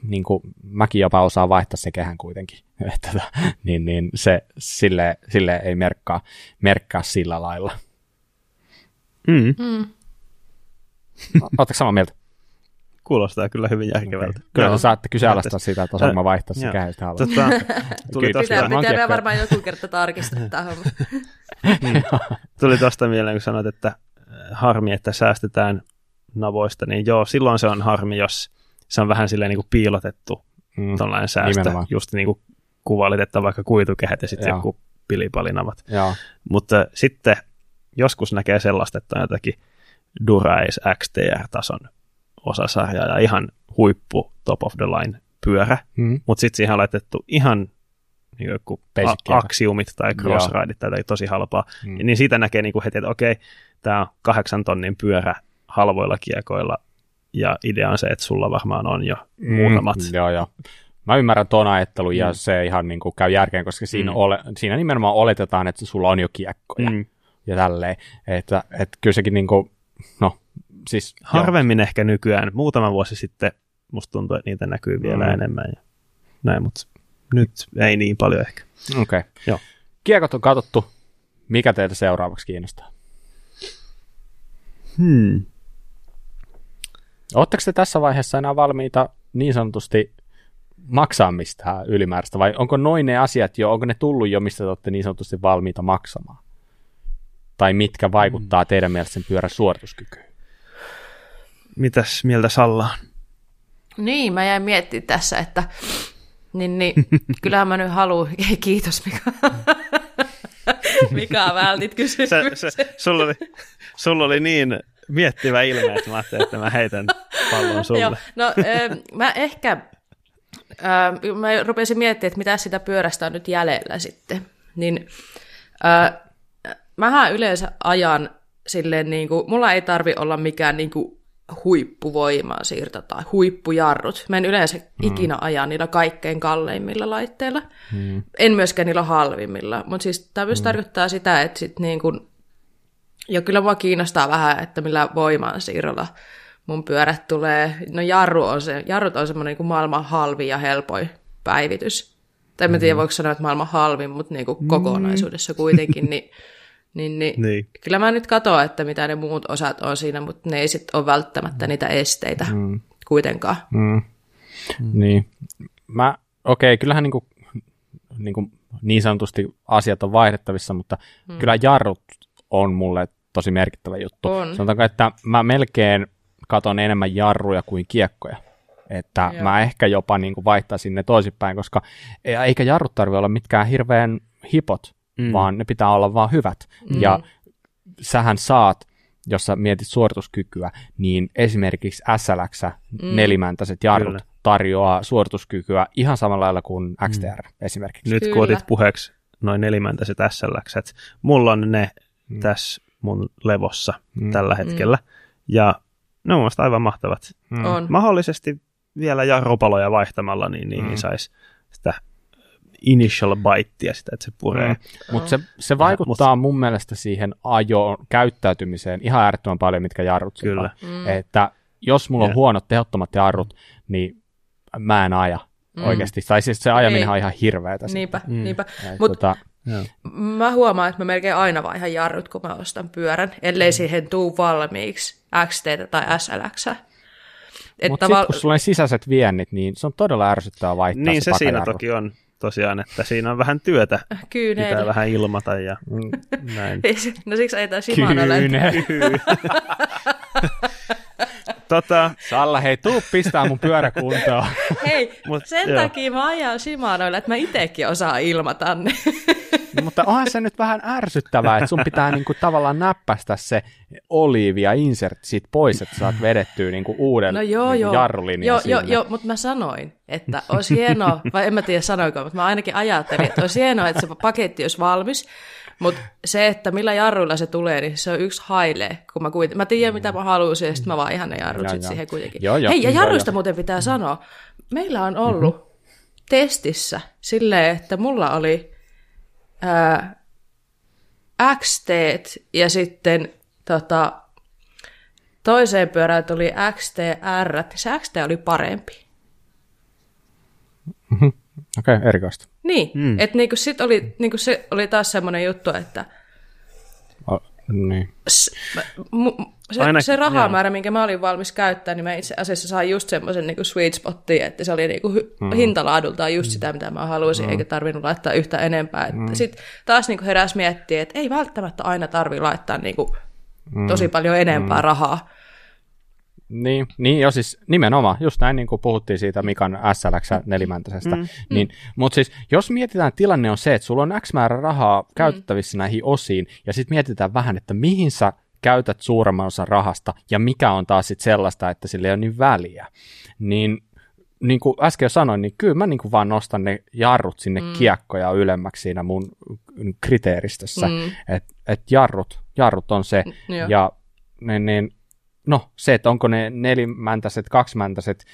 niin kuin, mäkin jopa osaan vaihtaa se kehän kuitenkin. Että, tota, niin, niin se sille, sille ei merkkaa, merkkaa sillä lailla.
Mm. Mm.
Oletteko samaa mieltä?
Kuulostaa kyllä hyvin järkevältä. Okay.
Kyllä no, saatte kyseenalaistaa sitä, että osaan mä vaihtaa se käy sitä tota,
tuli tosta, pitää, pitää varmaan joku kerta tarkistaa tämä homma.
Mm. Tuli tuosta mieleen, kun sanoit, että harmi, että säästetään navoista, niin joo, silloin se on harmi, jos se on vähän silleen niin kuin piilotettu mm, tuollainen säästö. Nimenomaan. Just niin kuin kuvailit, että vaikka kuitukehät ja sitten joku pilipalinavat.
Joo.
Mutta sitten joskus näkee sellaista, että on jotakin Durace XTR-tason osasarja ja ihan huippu top of the line pyörä, mm. mutta sitten siihen on laitettu ihan niin joku aksiumit tai crossrideit tai tosi halpaa, mm. niin siitä näkee niin kuin heti, että okei, tämä on kahdeksan tonnin pyörä halvoilla kiekoilla, ja idea on se, että sulla varmaan on jo mm, muutamat.
Joo, joo. Mä ymmärrän tuon ajattelun mm. ja se ihan niin kuin käy järkeen, koska siinä, mm. ole, siinä nimenomaan oletetaan, että sulla on jo kiekkoja mm. ja tälleen. Että, että kyllä sekin niin kuin, no siis...
Harvemmin jo. ehkä nykyään. Muutama vuosi sitten musta tuntuu, että niitä näkyy vielä mm. enemmän ja näin, mutta nyt ei niin paljon ehkä.
Okei. Okay. Joo. Kiekot on katsottu. Mikä teitä seuraavaksi kiinnostaa?
Hmm.
Oletteko te tässä vaiheessa enää valmiita niin sanotusti maksaa mistään ylimääräistä, vai onko noin ne asiat jo, onko ne tullut jo, mistä te olette niin sanotusti valmiita maksamaan? Tai mitkä vaikuttaa hmm. teidän mielestä sen pyörän suorituskykyyn?
Mitäs mieltä Salla
Niin, mä jäin miettimään tässä, että niin, niin kyllähän mä nyt haluan, kiitos Mika. Mika, vältit kysymyksen. Se, se,
sulla, oli, sulla oli niin miettivä ilme, että mä ajattelin, että mä heitän pallon sulle. Joo,
no mä ehkä, mä rupesin miettimään, että mitä sitä pyörästä on nyt jäljellä sitten. Niin äh, mähän yleensä ajan silleen, niin kuin, mulla ei tarvi olla mikään niin kuin, huippuvoimaa siirto tai huippujarrut. Mä en yleensä mm. ikinä aja niillä kaikkein kalleimmilla laitteilla. Mm. En myöskään niillä halvimmilla. Mutta siis tämä myös mm. tarkoittaa sitä, että sit niin kun, ja kyllä mua kiinnostaa vähän, että millä voimaan siirrolla mun pyörät tulee. No jarru on se, jarrut on semmoinen niin maailman halvi ja helpoin päivitys. Tai en mm. tiedä, voiko sanoa, että maailman halvin, mutta niin kuin kokonaisuudessa kuitenkin, niin niin, niin, niin. Kyllä mä nyt katson, että mitä ne muut osat on siinä, mutta ne ei sitten ole välttämättä mm. niitä esteitä mm. kuitenkaan.
Mm. Mm. Niin. Mä, okei, okay, kyllähän niinku, niinku niin sanotusti asiat on vaihdettavissa, mutta mm. kyllä jarrut on mulle tosi merkittävä juttu. On. Sanotaanko, että mä melkein katon enemmän jarruja kuin kiekkoja. Että Joo. mä ehkä jopa niin kuin vaihtaisin ne toisinpäin, koska eikä jarrut tarvitse olla mitkään hirveän hipot, mm. vaan ne pitää olla vaan hyvät. Mm. Ja sähän saat, jos sä mietit suorituskykyä, niin esimerkiksi SLX, mm. nelimäntäiset jarrut, Kyllä. tarjoaa suorituskykyä ihan samalla lailla kuin XTR mm. esimerkiksi.
Nyt Kyllä. kun otit puheeksi noin nelimäntäiset SLX, mulla on ne mm. tässä mun levossa mm. tällä mm. hetkellä, mm. ja ne on aivan mahtavat. Mm. On. Mahdollisesti vielä jarrupaloja vaihtamalla, niin niihin mm. saisi sitä initial bitea sitä, että se puree. Mm.
Mutta se, se vaikuttaa Mut, mun mielestä siihen ajoon käyttäytymiseen ihan äärettömän paljon, mitkä jarrut Kyllä. Mm. Että jos mulla on yeah. huonot tehottomat jarrut, niin mä en aja mm. oikeasti. Tai siis se ajaminen on ihan hirveätä.
Niinpä, mm. niinpä. Mutta tota, mä huomaan, että mä melkein aina vaihan jarrut, kun mä ostan pyörän, ellei siihen tuu valmiiksi XT tai SLX.
Mutta tavall... sitten kun sulla on sisäiset viennit, niin se on todella ärsyttävää vaihtaa
Niin se, se siinä toki on tosiaan, että siinä on vähän työtä. Kyyneli. Pitää vähän ilmata ja näin.
no siksi ajetaan Shimanolle.
tota...
Salla, hei, tuu pistää mun pyöräkuntoon.
hei, Mut, sen joo. takia mä ajan Shimanoille, että mä itsekin osaan ilmata ne.
no, mutta onhan se nyt vähän ärsyttävää, että sun pitää niinku tavallaan näppästä se oliivi ja insert siitä pois, että saat vedettyä niinku uuden no joo, niinku joo. jarrulinjan
Joo, joo, joo, mutta mä sanoin, että olisi hienoa, vai en mä tiedä sanoiko, mutta mä ainakin ajattelin, että olisi hienoa, että se paketti olisi valmis, mutta se, että millä jarruilla se tulee, niin se on yksi haile. Kun mä, kuiten, mä tiedän, mitä mä haluaisin, ja sitten mä vaan ihan ne jarrut ja, sit ja. siihen kuitenkin. Joo, jo, Hei, ja jarruista jo, muuten pitää sanoa. Meillä on ollut mm-hmm. testissä silleen, että mulla oli ää, XT ja sitten tota, toiseen pyörään tuli XTR, se XT oli parempi.
Mm-hmm. Okei, okay, erikoista.
Niin, mm. että niinku sit oli, niinku se oli taas semmoinen juttu, että
o, niin.
se, se, Aina, se rahamäärä, joo. minkä mä olin valmis käyttämään, niin mä itse asiassa sain just semmoisen niinku sweet spottiin, että se oli niinku mm. hintalaadultaan just mm. sitä, mitä mä halusin, mm. eikä tarvinnut laittaa yhtä enempää. Mm. Sitten taas niinku heräs miettiä, että ei välttämättä aina tarvi laittaa niinku mm. tosi paljon enempää mm. rahaa
niin, niin jo siis nimenomaan, just näin niin kuin puhuttiin siitä Mikan SLX nelimäntäisestä. Mm, niin, mm. Mutta siis jos mietitään, tilanne on se, että sulla on X määrä rahaa käytettävissä mm. näihin osiin, ja sitten mietitään vähän, että mihin sä käytät suuremman osan rahasta ja mikä on taas sit sellaista, että sillä ei ole niin väliä. Niin niin kuin äsken jo sanoin, niin kyllä mä niin kuin vaan nostan ne jarrut sinne mm. kiekkoja ylemmäksi siinä mun kriteeristössä. Mm. Että et jarrut, jarrut on se. Mm, ja ne, niin, no se, että onko ne nelimäntäiset, kaksimäntäiset,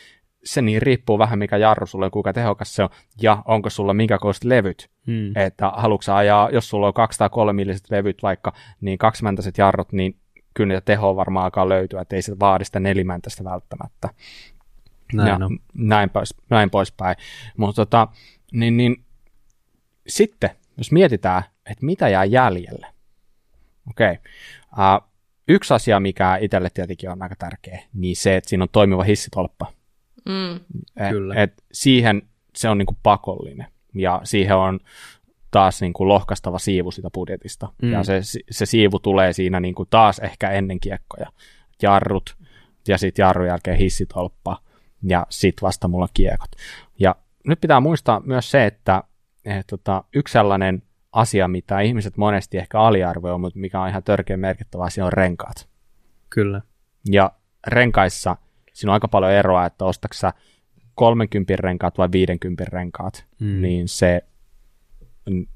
se niin riippuu vähän mikä jarru sulla on, kuinka tehokas se on, ja onko sulla minkä koiset levyt. Mm. Että haluatko ajaa, jos sulla on 203 milliset levyt vaikka, niin kaksimäntäiset jarrut, niin kyllä niitä tehoa varmaan alkaa löytyä, että ei se vaadi sitä nelimäntäistä välttämättä. Näin, ja on. näin, pois, näin poispäin. Mutta tota, niin, niin, sitten, jos mietitään, että mitä jää jäljelle. Okei. Okay. Uh, yksi asia, mikä itselle tietenkin on aika tärkeä, niin se, että siinä on toimiva hissitolppa.
Mm.
Et, Kyllä. Et siihen se on niinku pakollinen. Ja siihen on taas niin kuin lohkastava siivu sitä budjetista. Mm. Ja se, se siivu tulee siinä niin kuin taas ehkä ennen kiekkoja. Jarrut ja sitten jarrun jälkeen hissitolppa ja sitten vasta mulla kiekot. Ja nyt pitää muistaa myös se, että et, tota, yksi sellainen asia, mitä ihmiset monesti ehkä aliarvioivat, mutta mikä on ihan törkeä merkittävä asia, on renkaat.
Kyllä.
Ja renkaissa siinä on aika paljon eroa, että ostatko 30 renkaat vai 50 renkaat, mm. niin se,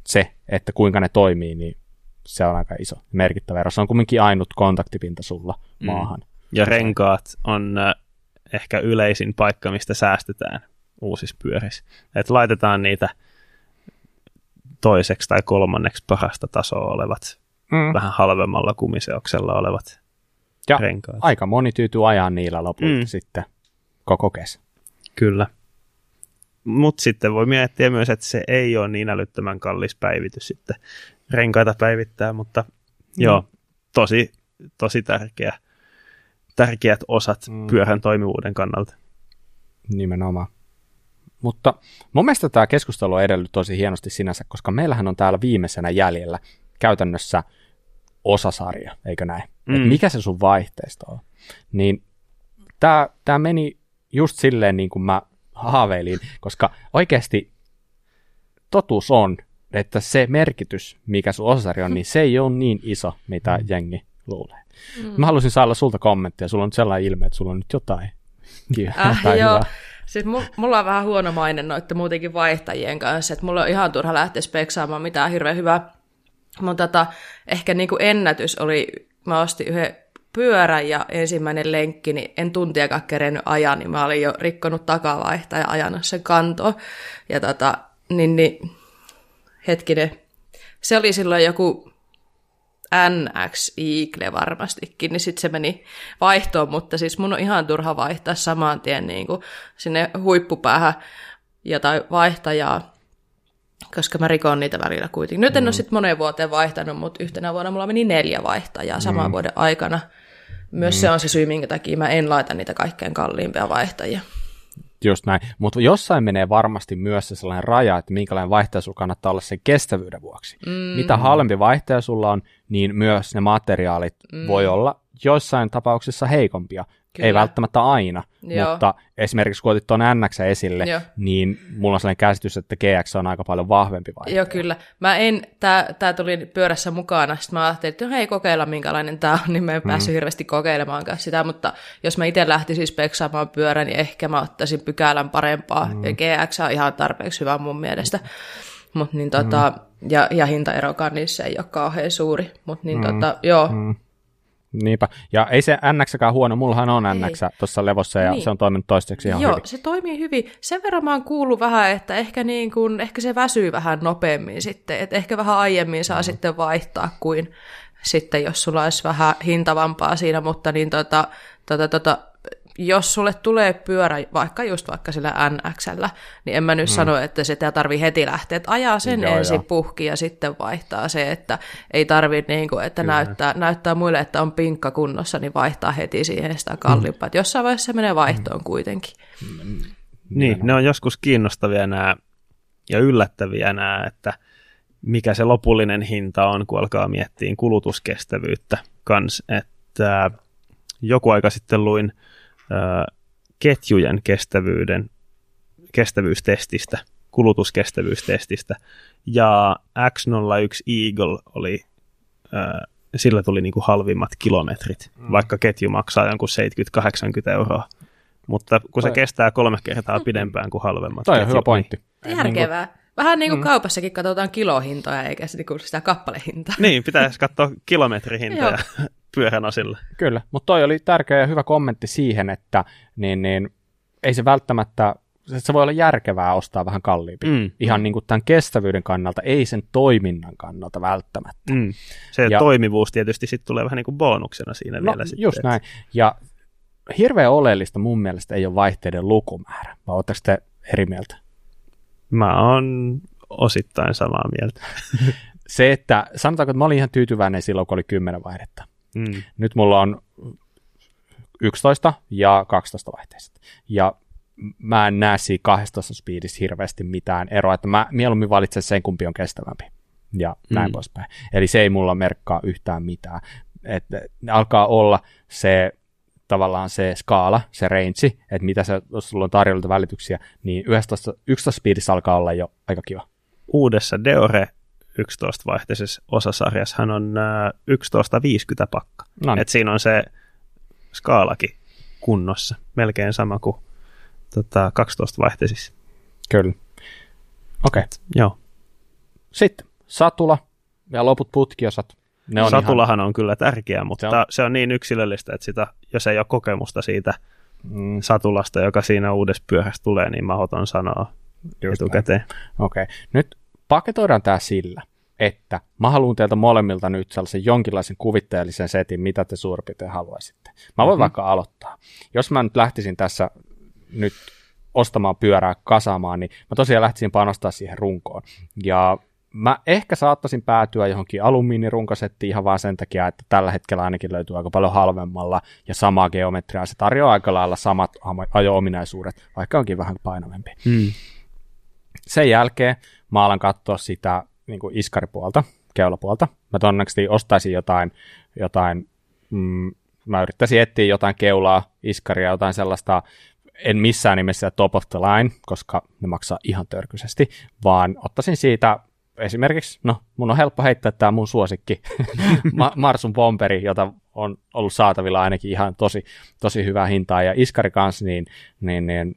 se, että kuinka ne toimii, niin se on aika iso merkittävä ero. Se on kuitenkin ainut kontaktipinta sulla mm. maahan.
Ja renkaat on äh, ehkä yleisin paikka, mistä säästetään uusissa pyörissä. Että laitetaan niitä toiseksi tai kolmanneksi parasta tasoa olevat, mm. vähän halvemmalla kumiseoksella olevat ja renkaat.
aika moni tyytyy ajaa niillä lopulta mm. sitten koko kesä.
Kyllä. Mutta sitten voi miettiä myös, että se ei ole niin älyttömän kallis päivitys sitten renkaita päivittää, mutta mm. joo, tosi, tosi tärkeä tärkeät osat mm. pyörän toimivuuden kannalta.
Nimenomaan. Mutta mun mielestä tämä keskustelu on edellyt tosi hienosti sinänsä, koska meillähän on täällä viimeisenä jäljellä käytännössä osasarja, eikö näin? Mm. Et mikä se sun vaihteisto on? Niin tämä, tämä meni just silleen niin kuin mä haaveilin, koska oikeasti totuus on, että se merkitys, mikä sun osasarja on, niin se ei ole niin iso, mitä mm. jengi luulee. Mm. Mä haluaisin saada sulta kommenttia. Sulla on sellainen ilme, että sulla on nyt jotain.
Äh, joo. Siis mulla on vähän huono maine noiden muutenkin vaihtajien kanssa, että mulla on ihan turha lähteä speksaamaan mitään hirveän hyvää. Mutta tota, ehkä niin kuin ennätys oli, mä ostin yhden pyörän ja ensimmäinen lenkki, niin en tuntiakaan kerennyt ajan, niin mä olin jo rikkonut takavaihtaa ja ajanut sen kantoon. Ja tota, niin, niin hetkinen, se oli silloin joku NX Eagle varmastikin, niin sitten se meni vaihtoon, mutta siis mun on ihan turha vaihtaa saman tien niin kuin sinne huippupäähän jotain vaihtajaa, koska mä rikon niitä välillä kuitenkin. Nyt en mm. ole sitten moneen vuoteen vaihtanut, mutta yhtenä vuonna mulla meni neljä vaihtajaa saman mm. vuoden aikana. Myös mm. se on se syy, minkä takia mä en laita niitä kaikkein kalliimpia vaihtajia.
Just näin, mutta jossain menee varmasti myös se sellainen raja, että minkälainen vaihtaja sulla kannattaa olla sen kestävyyden vuoksi. Mm. Mitä halvempi vaihtaja sulla on, niin myös ne materiaalit mm. voi olla joissain tapauksissa heikompia. Kyllä. Ei välttämättä aina, Joo. mutta esimerkiksi kun otit tuon NX esille, Joo. niin mulla on sellainen käsitys, että GX on aika paljon vahvempi vaihtoehto.
Joo, kyllä. Mä en, tää, tää tuli pyörässä mukana, sitten mä ajattelin, että hei, kokeilla minkälainen tää on, niin mä en mm. päässyt hirveästi kokeilemaan sitä, mutta jos mä itse lähtisin speksaamaan pyörän, niin ehkä mä ottaisin pykälän parempaa, mm. ja GX on ihan tarpeeksi hyvä mun mielestä. Mut niin tota, mm. ja, ja hintaerokaan niissä ei ole kauhean suuri, mutta niin mm. tota, joo, mm
Niinpä. Ja ei se NX huono, mullahan on NX tuossa levossa ja niin. se on toiminut toistaiseksi ihan
Joo,
hyvin.
se toimii hyvin. Sen verran mä oon kuullut vähän, että ehkä, niin kun, ehkä se väsyy vähän nopeammin sitten, että ehkä vähän aiemmin saa mm. sitten vaihtaa kuin sitten, jos sulla olisi vähän hintavampaa siinä, mutta niin tota, tota, tota, jos sulle tulee pyörä, vaikka just vaikka sillä NXllä, niin en mä nyt mm. sano, että sitä tarvii heti lähteä. Että ajaa sen joo, ensin joo. puhki ja sitten vaihtaa se, että ei tarvi niin kuin, että näyttää, näyttää muille, että on pinkka kunnossa, niin vaihtaa heti siihen sitä kalliimpaa. Mm. Jossain vaiheessa se menee vaihtoon mm. kuitenkin.
Mm. Niin, ne on joskus kiinnostavia nämä ja yllättäviä nämä, että mikä se lopullinen hinta on, kun alkaa miettiä kulutuskestävyyttä kans, että joku aika sitten luin ketjujen kestävyyden, kestävyystestistä, kulutuskestävyystestistä, ja X01 Eagle oli sillä tuli niin kuin halvimmat kilometrit, mm. vaikka ketju maksaa jonkun 70-80 euroa. Mutta kun se kestää kolme kertaa pidempään kuin halvemmat.
Toi on hyvä pointti.
Järkevää. Vähän niin kuin mm. kaupassakin katsotaan kilohintoja eikä sitä kappalehintaa.
Niin, pitäisi katsoa kilometrihintoja pyörän osille.
Kyllä, mutta toi oli tärkeä ja hyvä kommentti siihen, että niin, niin, ei se välttämättä, se voi olla järkevää ostaa vähän kalliimpi. Mm. Ihan niin kuin tämän kestävyyden kannalta, ei sen toiminnan kannalta välttämättä. Mm.
Se ja, toimivuus tietysti sitten tulee vähän niin kuin bonuksena siinä no, vielä. Sitten,
just näin. Ja hirveän oleellista mun mielestä ei ole vaihteiden lukumäärä. Vai oletteko te eri mieltä?
Mä oon osittain samaa mieltä.
se, että sanotaanko, että mä olin ihan tyytyväinen silloin, kun oli 10 vaihdetta. Mm. Nyt mulla on 11 ja 12 vaihteista. Ja mä en näe siinä 12 speedissä hirveästi mitään eroa, että mä mieluummin valitsen sen, kumpi on kestävämpi. Ja näin mm. poispäin. Eli se ei mulla merkkaa yhtään mitään. Että alkaa olla se tavallaan se skaala, se range, että mitä se, jos sulla on tarjolla välityksiä, niin 11, 11 speedissä alkaa olla jo aika kiva.
Uudessa Deore 11-vaihteisessa osasarjassa hän on 11.50 pakka. Noniin. Et siinä on se skaalakin kunnossa, melkein sama kuin tota, 12-vaihteisissa.
Kyllä. Okei. Okay.
Joo.
Sitten satula ja loput putkiosat.
Ne on Satulahan ihan... on kyllä tärkeä, mutta se on... se on niin yksilöllistä, että sitä, jos ei ole kokemusta siitä mm. satulasta, joka siinä uudessa pyöhässä tulee, niin mahdoton sanoa Just etukäteen.
Okei. Okay. Nyt paketoidaan tämä sillä, että mä haluan teiltä molemmilta nyt sellaisen jonkinlaisen kuvitteellisen setin, mitä te suurin piirtein haluaisitte. Mä voin mm-hmm. vaikka aloittaa. Jos mä nyt lähtisin tässä nyt ostamaan pyörää kasaamaan, niin mä tosiaan lähtisin panostaa siihen runkoon. Ja mä ehkä saattaisin päätyä johonkin alumiinirunkosettiin ihan vaan sen takia, että tällä hetkellä ainakin löytyy aika paljon halvemmalla ja samaa geometriaa. Se tarjoaa aika lailla samat ajo-ominaisuudet, vaikka onkin vähän painavempi. Hmm. Sen jälkeen mä alan katsoa sitä niin kuin iskaripuolta, keulapuolta. Mä todennäköisesti ostaisin jotain, jotain mm, mä yrittäisin etsiä jotain keulaa, iskaria, jotain sellaista, en missään nimessä top of the line, koska ne maksaa ihan törkyisesti, vaan ottaisin siitä esimerkiksi, no mun on helppo heittää tämä mun suosikki, Marsun Bomberi, jota on ollut saatavilla ainakin ihan tosi, tosi hyvää hintaa, ja Iskari kanssa, niin, niin, niin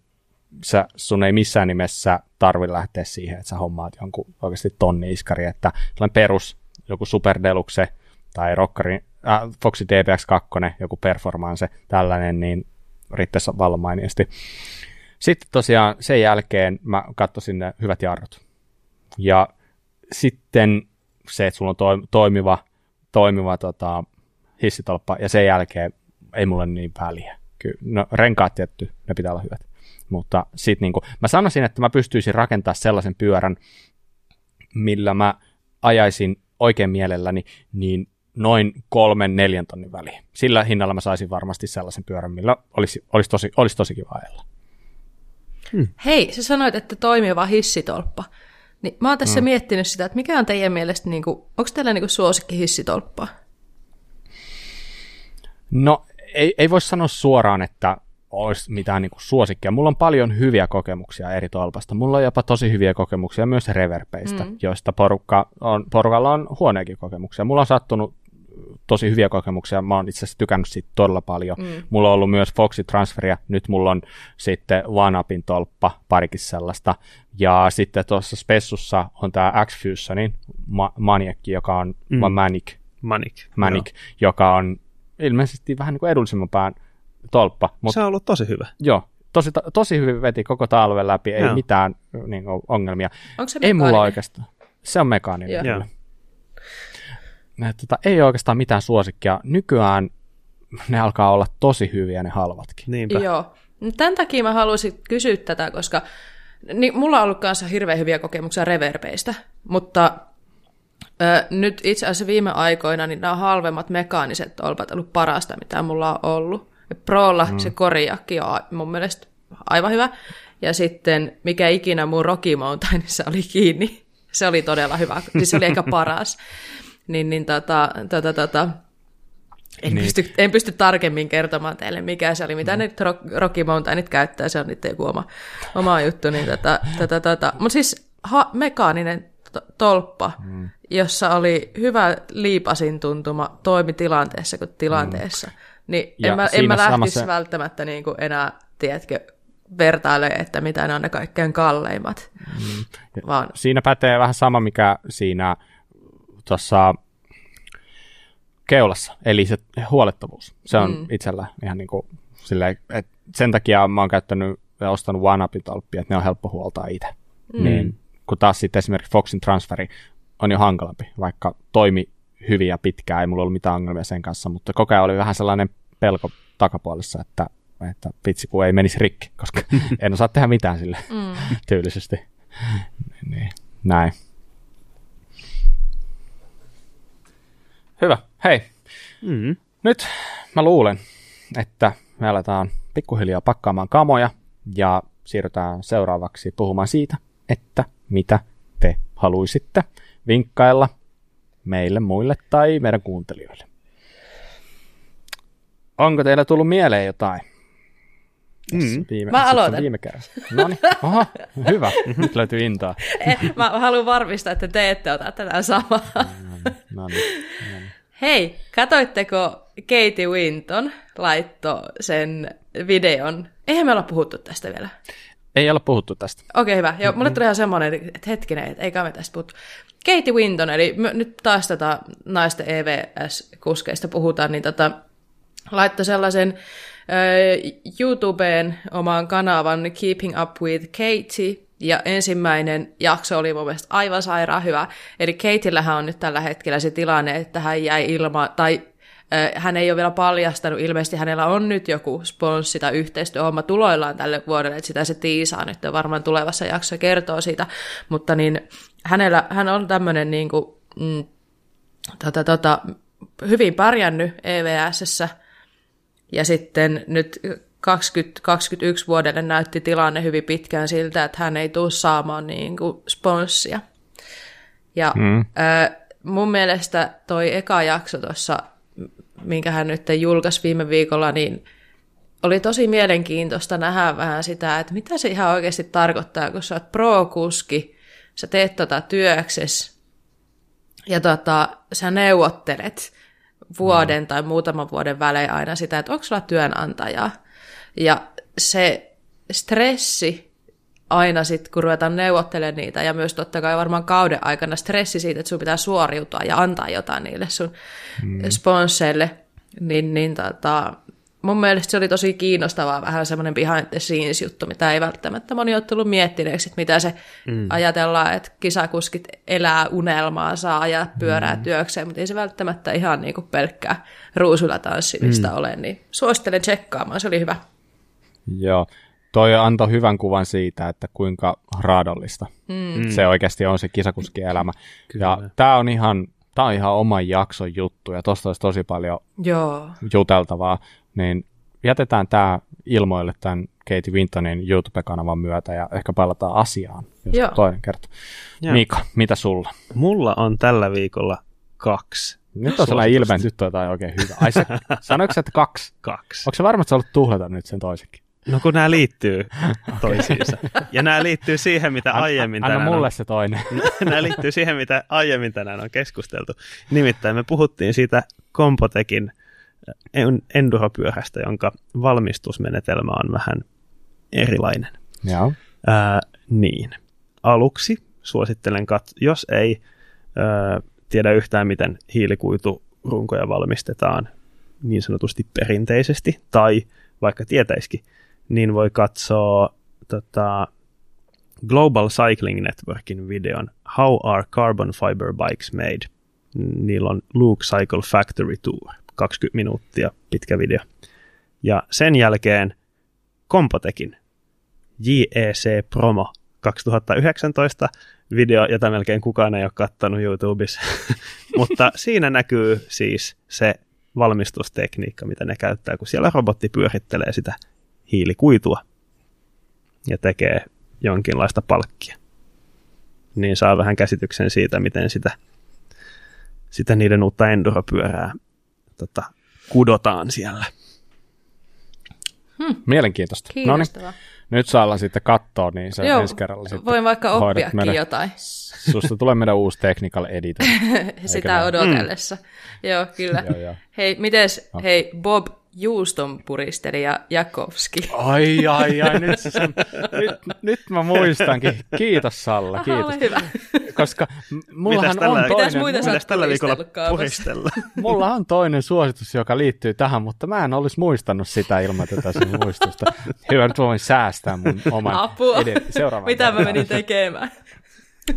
sä, sun ei missään nimessä tarvi lähteä siihen, että sä hommaat jonkun oikeasti tonni iskari, että tällainen perus, joku Super Deluxe tai Rockari, äh, Foxy DBX2, joku Performance, tällainen, niin riittäisi vallan mainiosti. Sitten tosiaan sen jälkeen mä katsoisin ne hyvät jarrut. Ja sitten se, että sulla on toimiva, toimiva tota, hissitolppa, ja sen jälkeen ei mulle niin väliä. Kyllä, no renkaat tietty, ne pitää olla hyvät. Mutta sitten niin mä sanoisin, että mä pystyisin rakentamaan sellaisen pyörän, millä mä ajaisin oikein mielelläni, niin noin kolmen, neljän tonnin väliin. Sillä hinnalla mä saisin varmasti sellaisen pyörän, millä olisi, olisi, tosi, olisi tosi kiva ajella.
Hmm. Hei, sä sanoit, että toimiva hissitolppa. Niin mä oon tässä hmm. miettinyt sitä, että mikä on teidän mielestä, niin kuin, onko teillä niin kuin suosikki hissitolppa?
No, ei, ei voi sanoa suoraan, että olisi mitään niin kuin suosikkia. Mulla on paljon hyviä kokemuksia eri tolpasta. Mulla on jopa tosi hyviä kokemuksia myös reverpeistä, mm. joista porukka on, porukalla on huoneekin kokemuksia. Mulla on sattunut tosi hyviä kokemuksia. Mä oon itse asiassa tykännyt siitä todella paljon. Mm. Mulla on ollut myös Foxy Transferia, nyt mulla on sitten OneUpin tolppa, parikin sellaista. Ja sitten tuossa Spessussa on tämä X-Fusionin ma- Maniac, joka on mm. Manic,
Manic,
Manic joka on ilmeisesti vähän niin kuin edullisemman pään tolppa.
Mut, se on ollut tosi hyvä.
Joo, tosi, tosi hyvin veti koko talven läpi, ei joo. mitään niin kuin, ongelmia. Onko se ei mulla oikeastaan. Se on mekaaninen. Joo. Ne, tota, ei oikeastaan mitään suosikkia. Nykyään ne alkaa olla tosi hyviä ne halvatkin.
Niinpä. Joo. Tämän takia mä haluaisin kysyä tätä, koska niin, mulla on ollut kanssa hirveän hyviä kokemuksia reverbeistä, mutta ö, nyt itse asiassa viime aikoina niin nämä halvemmat mekaaniset tolpat ollut parasta, mitä mulla on ollut. Prolla mm. se koriakki on mun mielestä aivan hyvä. Ja sitten mikä ikinä mun Rocky Mountainissa oli kiinni, se oli todella hyvä. Siis se oli ehkä paras. niin, niin tota, tota, tota, en, niin. pysty, en pysty tarkemmin kertomaan teille, mikä se oli, mitä mm. nyt Rocky Mountainit käyttää, se on nyt joku oma, oma juttu. Niin tota, tota, tota. Mutta siis ha, mekaaninen to- tolppa, mm. jossa oli hyvä liipasin tuntuma toimi tilanteessa kuin tilanteessa. Mm. Niin en mä, en mä lähtisi samassa... välttämättä niin kuin enää, tiedätkö, vertaile, että mitä ne on ne kaikkein kalleimmat. Mm.
Vaan... Siinä pätee vähän sama, mikä siinä tuossa keulassa, eli se huolettavuus. Se on mm. itsellä ihan niin kuin silleen, että sen takia mä oon käyttänyt ja ostanut tolppia, että ne on helppo huoltaa itse. Mm. Niin, kun taas sitten esimerkiksi Foxin transferi on jo hankalampi, vaikka toimi hyvin ja pitkään, ei mulla ollut mitään ongelmia sen kanssa, mutta koko ajan oli vähän sellainen pelko takapuolessa, että, että vitsi kun ei menisi rikki, koska en osaa tehdä mitään sille mm. tyylisesti. niin, näin. Hyvä. Hei. Mm. Nyt mä luulen, että me aletaan pikkuhiljaa pakkaamaan kamoja ja siirrytään seuraavaksi puhumaan siitä, että mitä te haluaisitte vinkkailla meille, muille tai meidän kuuntelijoille. Onko teillä tullut mieleen jotain?
Mm. Viime, mä aloitan.
Viime kerran. No niin, oho, hyvä. Nyt löytyy intaa.
Eh, mä haluan varmistaa, että te ette ota tätä samaa. No niin, no niin. Hei, katoitteko Katie Winton laitto sen videon? Eihän me olla puhuttu tästä vielä.
Ei ole puhuttu tästä.
Okei, okay, hyvä. Joo, mulle tuli ihan semmoinen, että hetkinen, että eikä me tästä puhuttu. Katie Winton, eli nyt taas tätä naisten EVS-kuskeista puhutaan, niin tota, laittoi sellaisen äh, YouTubeen omaan kanavan Keeping Up with Katie, ja ensimmäinen jakso oli mun mielestä aivan sairaan hyvä. Eli Keitillähän on nyt tällä hetkellä se tilanne, että hän jäi ilma, tai hän ei ole vielä paljastanut, ilmeisesti hänellä on nyt joku sponssi tai yhteistyöhomma tuloillaan tälle vuodelle, että sitä se tiisaa. Nyt varmaan tulevassa jaksossa kertoo siitä, mutta niin hänellä, hän on tämmöinen niin kuin, mm, tota, tota, hyvin pärjännyt EVSssä, ja sitten nyt 2021 vuodelle näytti tilanne hyvin pitkään siltä, että hän ei tule saamaan niin kuin sponssia. Ja mm. mun mielestä toi eka jakso tuossa, minkä hän nyt julkaisi viime viikolla, niin oli tosi mielenkiintoista nähdä vähän sitä, että mitä se ihan oikeasti tarkoittaa, kun sä oot pro-kuski, sä teet tota työksesi ja tota, sä neuvottelet vuoden tai muutaman vuoden välein aina sitä, että onko sulla työnantajaa. Ja se stressi aina sitten, kun ruvetaan neuvottelemaan niitä, ja myös totta kai varmaan kauden aikana stressi siitä, että sun pitää suoriutua ja antaa jotain niille sun mm. sponsseille, niin, niin tota, mun mielestä se oli tosi kiinnostavaa, vähän semmoinen behind the scenes juttu, mitä ei välttämättä moni ole tullut miettineeksi, että mitä se mm. ajatellaan, että kisakuskit elää unelmaa, saa ajaa pyörää mm. työkseen, mutta ei se välttämättä ihan niin kuin pelkkää ruusulla tanssimista mm. ole, niin suosittelen tsekkaamaan, se oli hyvä.
Joo, toi antoi hyvän kuvan siitä, että kuinka raadollista mm. se oikeasti on se kisakuskielämä. Kyllä. Ja tämä on ihan tämä on ihan oma jakson juttu ja tuosta olisi tosi paljon Joo. juteltavaa niin jätetään tämä ilmoille tämän Katie Wintonin YouTube-kanavan myötä ja ehkä palataan asiaan, jos Joo. toinen kerta. Joo. Mika, mitä sulla?
Mulla on tällä viikolla kaksi.
Nyt on sellainen ilme, että nyt on jotain oikein hyvä. Ai se, sanoiko että kaksi?
Kaksi.
Onko se varma, että sä tuhlata nyt sen toisenkin?
No kun nämä liittyy toisiinsa. Ja nämä liittyy siihen, mitä aiemmin
tänään
Anna
mulle on, se toinen.
nämä liittyy siihen, mitä aiemmin tänään on keskusteltu. Nimittäin me puhuttiin siitä Kompotekin enduropyörästä, jonka valmistusmenetelmä on vähän erilainen.
Joo.
Ää, niin. Aluksi suosittelen, kat- jos ei ää, tiedä yhtään, miten hiilikuiturunkoja valmistetaan niin sanotusti perinteisesti, tai vaikka tietäisikin, niin voi katsoa tota, Global Cycling Networkin videon How are carbon fiber bikes made? Niillä on Luke Cycle Factory Tour. 20 minuuttia pitkä video. Ja sen jälkeen Kompotekin JEC Promo 2019 video, jota melkein kukaan ei ole kattanut YouTubessa. Mutta siinä näkyy siis se valmistustekniikka, mitä ne käyttää, kun siellä robotti pyörittelee sitä hiilikuitua ja tekee jonkinlaista palkkia. Niin saa vähän käsityksen siitä, miten sitä, sitä niiden uutta enduropyörää tota, kudotaan siellä.
Hmm. Mielenkiintoista. No niin, nyt saa sitten katsoa, niin se Joo, ensi kerralla sitten
voin vaikka oppiakin meidän, jotain.
Susta tulee meidän uusi technical editor.
Sitä odotellessa. Mm. Joo, kyllä. joo, joo. Hei, mites, no. hei Bob juuston puristelija Jakowski.
Ai, ai, ai, nyt, se, nyt, nyt mä muistankin. Kiitos Salla, Aha, kiitos.
hyvä.
Koska mullahan tällä, on toinen...
muita
Mitäs
tällä viikolla puristella?
Mulla on toinen suositus, joka liittyy tähän, mutta mä en olisi muistanut sitä ilman tätä sun muistusta. Hyvä, nyt voin säästää mun oman
Apua. Seuraavan Mitä mä menin tekemään?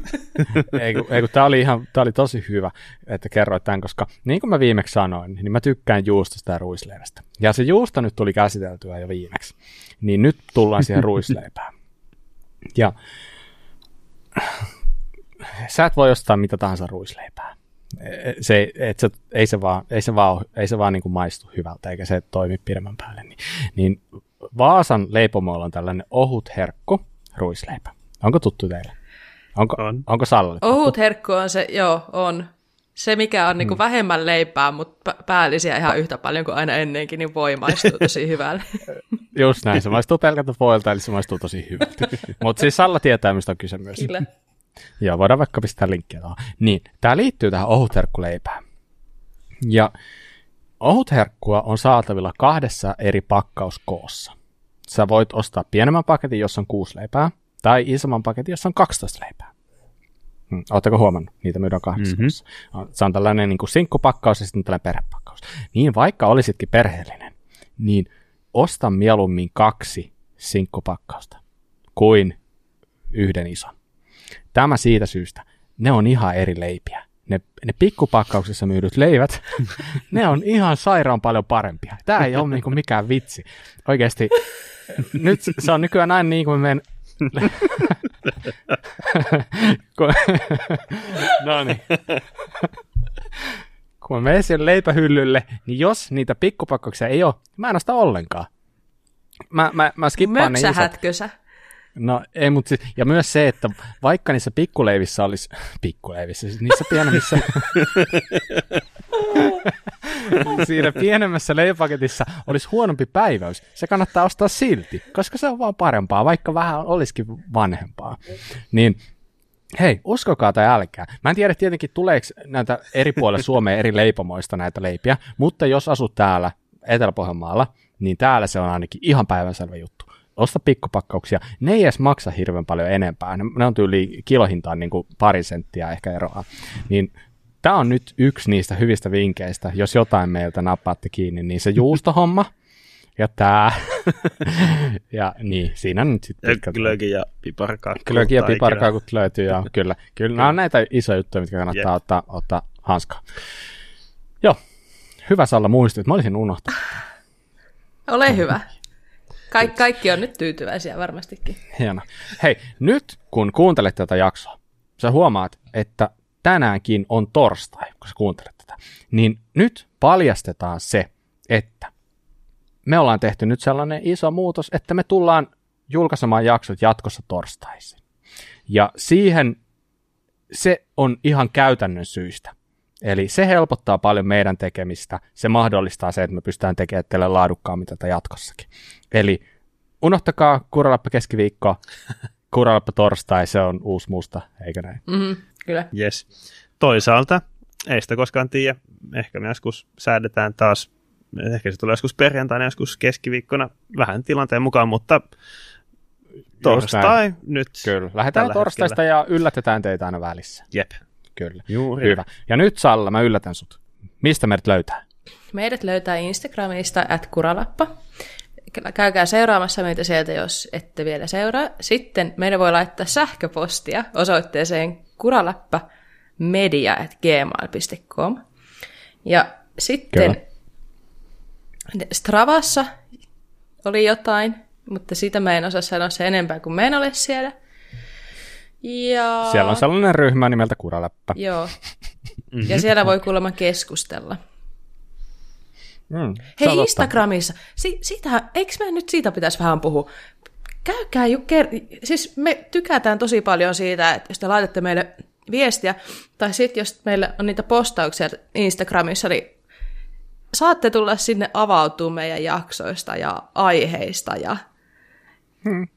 ei, kun, ei kun tämä oli, ihan, tää oli tosi hyvä, että kerroit tämän, koska niin kuin mä viimeksi sanoin, niin mä tykkään juustosta ja ruisleivästä. Ja se juusto nyt tuli käsiteltyä jo viimeksi. Niin nyt tullaan siihen ruisleipään. Ja sä et voi ostaa mitä tahansa ruisleipää. Se, et se, ei se vaan, ei se vaan, ei se vaan niin kuin maistu hyvältä, eikä se toimi pidemmän päälle. Niin, niin Vaasan leipomoilla on tällainen ohut herkku ruisleipä. Onko tuttu teille? Onko, on. onko sallittu?
Ohut herkku on se, joo, on. Se, mikä on niinku mm. vähemmän leipää, mutta päällisiä ihan yhtä paljon kuin aina ennenkin, niin voi maistuu tosi hyvälle.
Just näin, se maistuu pelkältä voilta, eli se maistuu tosi hyvältä. mutta siis Salla tietää, mistä on kyse myös.
Kyllä.
Joo, voidaan vaikka pistää linkkiä tuohon. Niin, tämä liittyy tähän ohutherkkuleipään. Ja ohutherkkua on saatavilla kahdessa eri pakkauskoossa. Sä voit ostaa pienemmän paketin, jossa on kuusi leipää, tai isomman paketin, jossa on 12 leipää. Hmm. Oletteko huomannut? Niitä myydään kahdessa mm-hmm. Se on tällainen niin kuin sinkkupakkaus ja sitten tällainen perhepakkaus. Niin vaikka olisitkin perheellinen, niin osta mieluummin kaksi sinkkupakkausta kuin yhden ison. Tämä siitä syystä. Ne on ihan eri leipiä. Ne, ne pikkupakkauksessa myydyt leivät, ne on ihan sairaan paljon parempia. Tämä ei ole niin kuin mikään vitsi. Oikeasti, nyt se on nykyään näin niin kuin meidän no niin. Kun mä menen siellä leipähyllylle, niin jos niitä pikkupakkauksia ei ole, mä en osta ollenkaan. Mä, mä, mä skippaan ne isot.
sä?
No ei, mutta siis, ja myös se, että vaikka niissä pikkuleivissä olisi, pikkuleivissä, siis niissä pienemmissä, siinä pienemmässä leipaketissa olisi huonompi päiväys, se kannattaa ostaa silti, koska se on vaan parempaa, vaikka vähän olisikin vanhempaa. Niin Hei, uskokaa tai älkää. Mä en tiedä tietenkin tuleeko näitä eri puolilla Suomea eri leipomoista näitä leipiä, mutta jos asut täällä Etelä-Pohjanmaalla, niin täällä se on ainakin ihan päivänselvä juttu osta pikkupakkauksia. Ne ei edes maksa hirveän paljon enempää. Ne, ne on tyyli kilohintaan niin kuin pari senttiä ehkä eroa. Niin tämä on nyt yksi niistä hyvistä vinkkeistä, jos jotain meiltä nappaatte kiinni, niin se juustohomma ja tämä. ja niin, siinä nyt sitten
pitkälti. Glögi ja piparkaakku.
Glögi ja piparkaakut löytyy, joo, kyllä. Kyllä nämä on näitä isoja juttuja, mitkä kannattaa yep. ottaa, ottaa hanskaa. Joo, hyvä Salla muistit, mä olisin unohtanut.
Ole hyvä. Ka- kaikki on nyt tyytyväisiä varmastikin.
Hieno. Hei, nyt kun kuuntelet tätä jaksoa, sä huomaat, että tänäänkin on torstai, kun sä kuuntelet tätä. Niin nyt paljastetaan se, että me ollaan tehty nyt sellainen iso muutos, että me tullaan julkaisemaan jaksot jatkossa torstaisin. Ja siihen se on ihan käytännön syistä. Eli se helpottaa paljon meidän tekemistä, se mahdollistaa se, että me pystytään tekemään teille laadukkaammin tätä jatkossakin. Eli unohtakaa Kuralappa keskiviikko, Kuralappa torstai, se on uusi musta, eikö näin?
Mm-hmm, kyllä.
Yes. Toisaalta, ei sitä koskaan tiedä, ehkä me joskus säädetään taas, ehkä se tulee joskus perjantaina, joskus keskiviikkona, vähän tilanteen mukaan, mutta torstai nyt.
Kyllä, lähdetään torstaista hetkellä. ja yllätetään teitä aina välissä.
Jep.
Kyllä. Juuri. Hyvä. Ja nyt Salla, mä yllätän sut. Mistä meidät löytää?
Meidät löytää Instagramista at kuralappa. Käykää seuraamassa meitä sieltä, jos ette vielä seuraa. Sitten meidän voi laittaa sähköpostia osoitteeseen kuralappa media.gmail.com. Ja sitten Kyllä. Stravassa oli jotain, mutta sitä mä en osaa sanoa se enempää, kuin mä en ole siellä. Ja...
Siellä on sellainen ryhmä nimeltä Kuraläppä.
Joo. Ja siellä voi kuulemma keskustella.
Mm,
Hei, Instagramissa, si- siitä, eikö me nyt siitä pitäisi vähän puhua? Käykää jo ker- Siis me tykätään tosi paljon siitä, että jos te laitatte meille viestiä, tai sitten jos meillä on niitä postauksia Instagramissa, niin saatte tulla sinne avautua meidän jaksoista ja aiheista ja
hmm.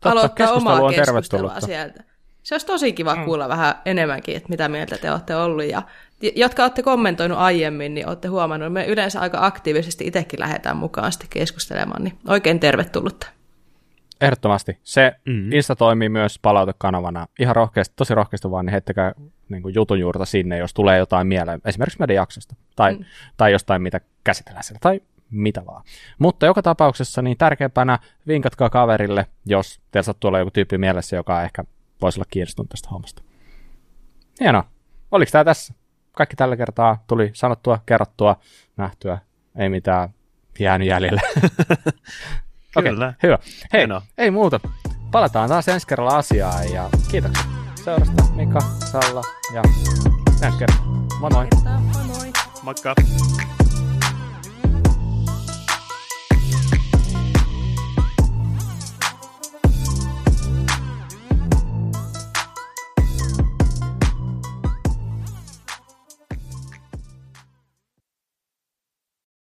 Totta, aloittaa omaa keskustelua sieltä. Se olisi tosi kiva mm. kuulla vähän enemmänkin, että mitä mieltä te olette ollut. Ja jotka olette kommentoinut aiemmin, niin olette huomannut, että me yleensä aika aktiivisesti itsekin lähdetään mukaan sitten keskustelemaan, niin oikein tervetullutta.
Ehdottomasti. Se mm-hmm. Insta toimii myös palautekanavana. Ihan rohkeasti, tosi rohkeasti vaan, niin heittäkää niin kuin jutun juurta sinne, jos tulee jotain mieleen, esimerkiksi meidän jaksosta, tai, mm. tai jostain, mitä käsitellään siellä, tai mitä vaan. Mutta joka tapauksessa niin tärkeimpänä vinkatkaa kaverille, jos teillä sattuu olla joku tyyppi mielessä, joka ehkä voisi olla kiinnostunut tästä hommasta. Hienoa. Oliko tämä tässä? Kaikki tällä kertaa tuli sanottua, kerrottua, nähtyä, ei mitään jäänyt jäljellä. Okei, okay, hyvä. Hei, Hienoa. ei muuta. Palataan taas ensi kerralla asiaan ja kiitoksia seurasta Mika, Salla ja ensi kerralla. Moi moi.
Moi moi.
Moikka.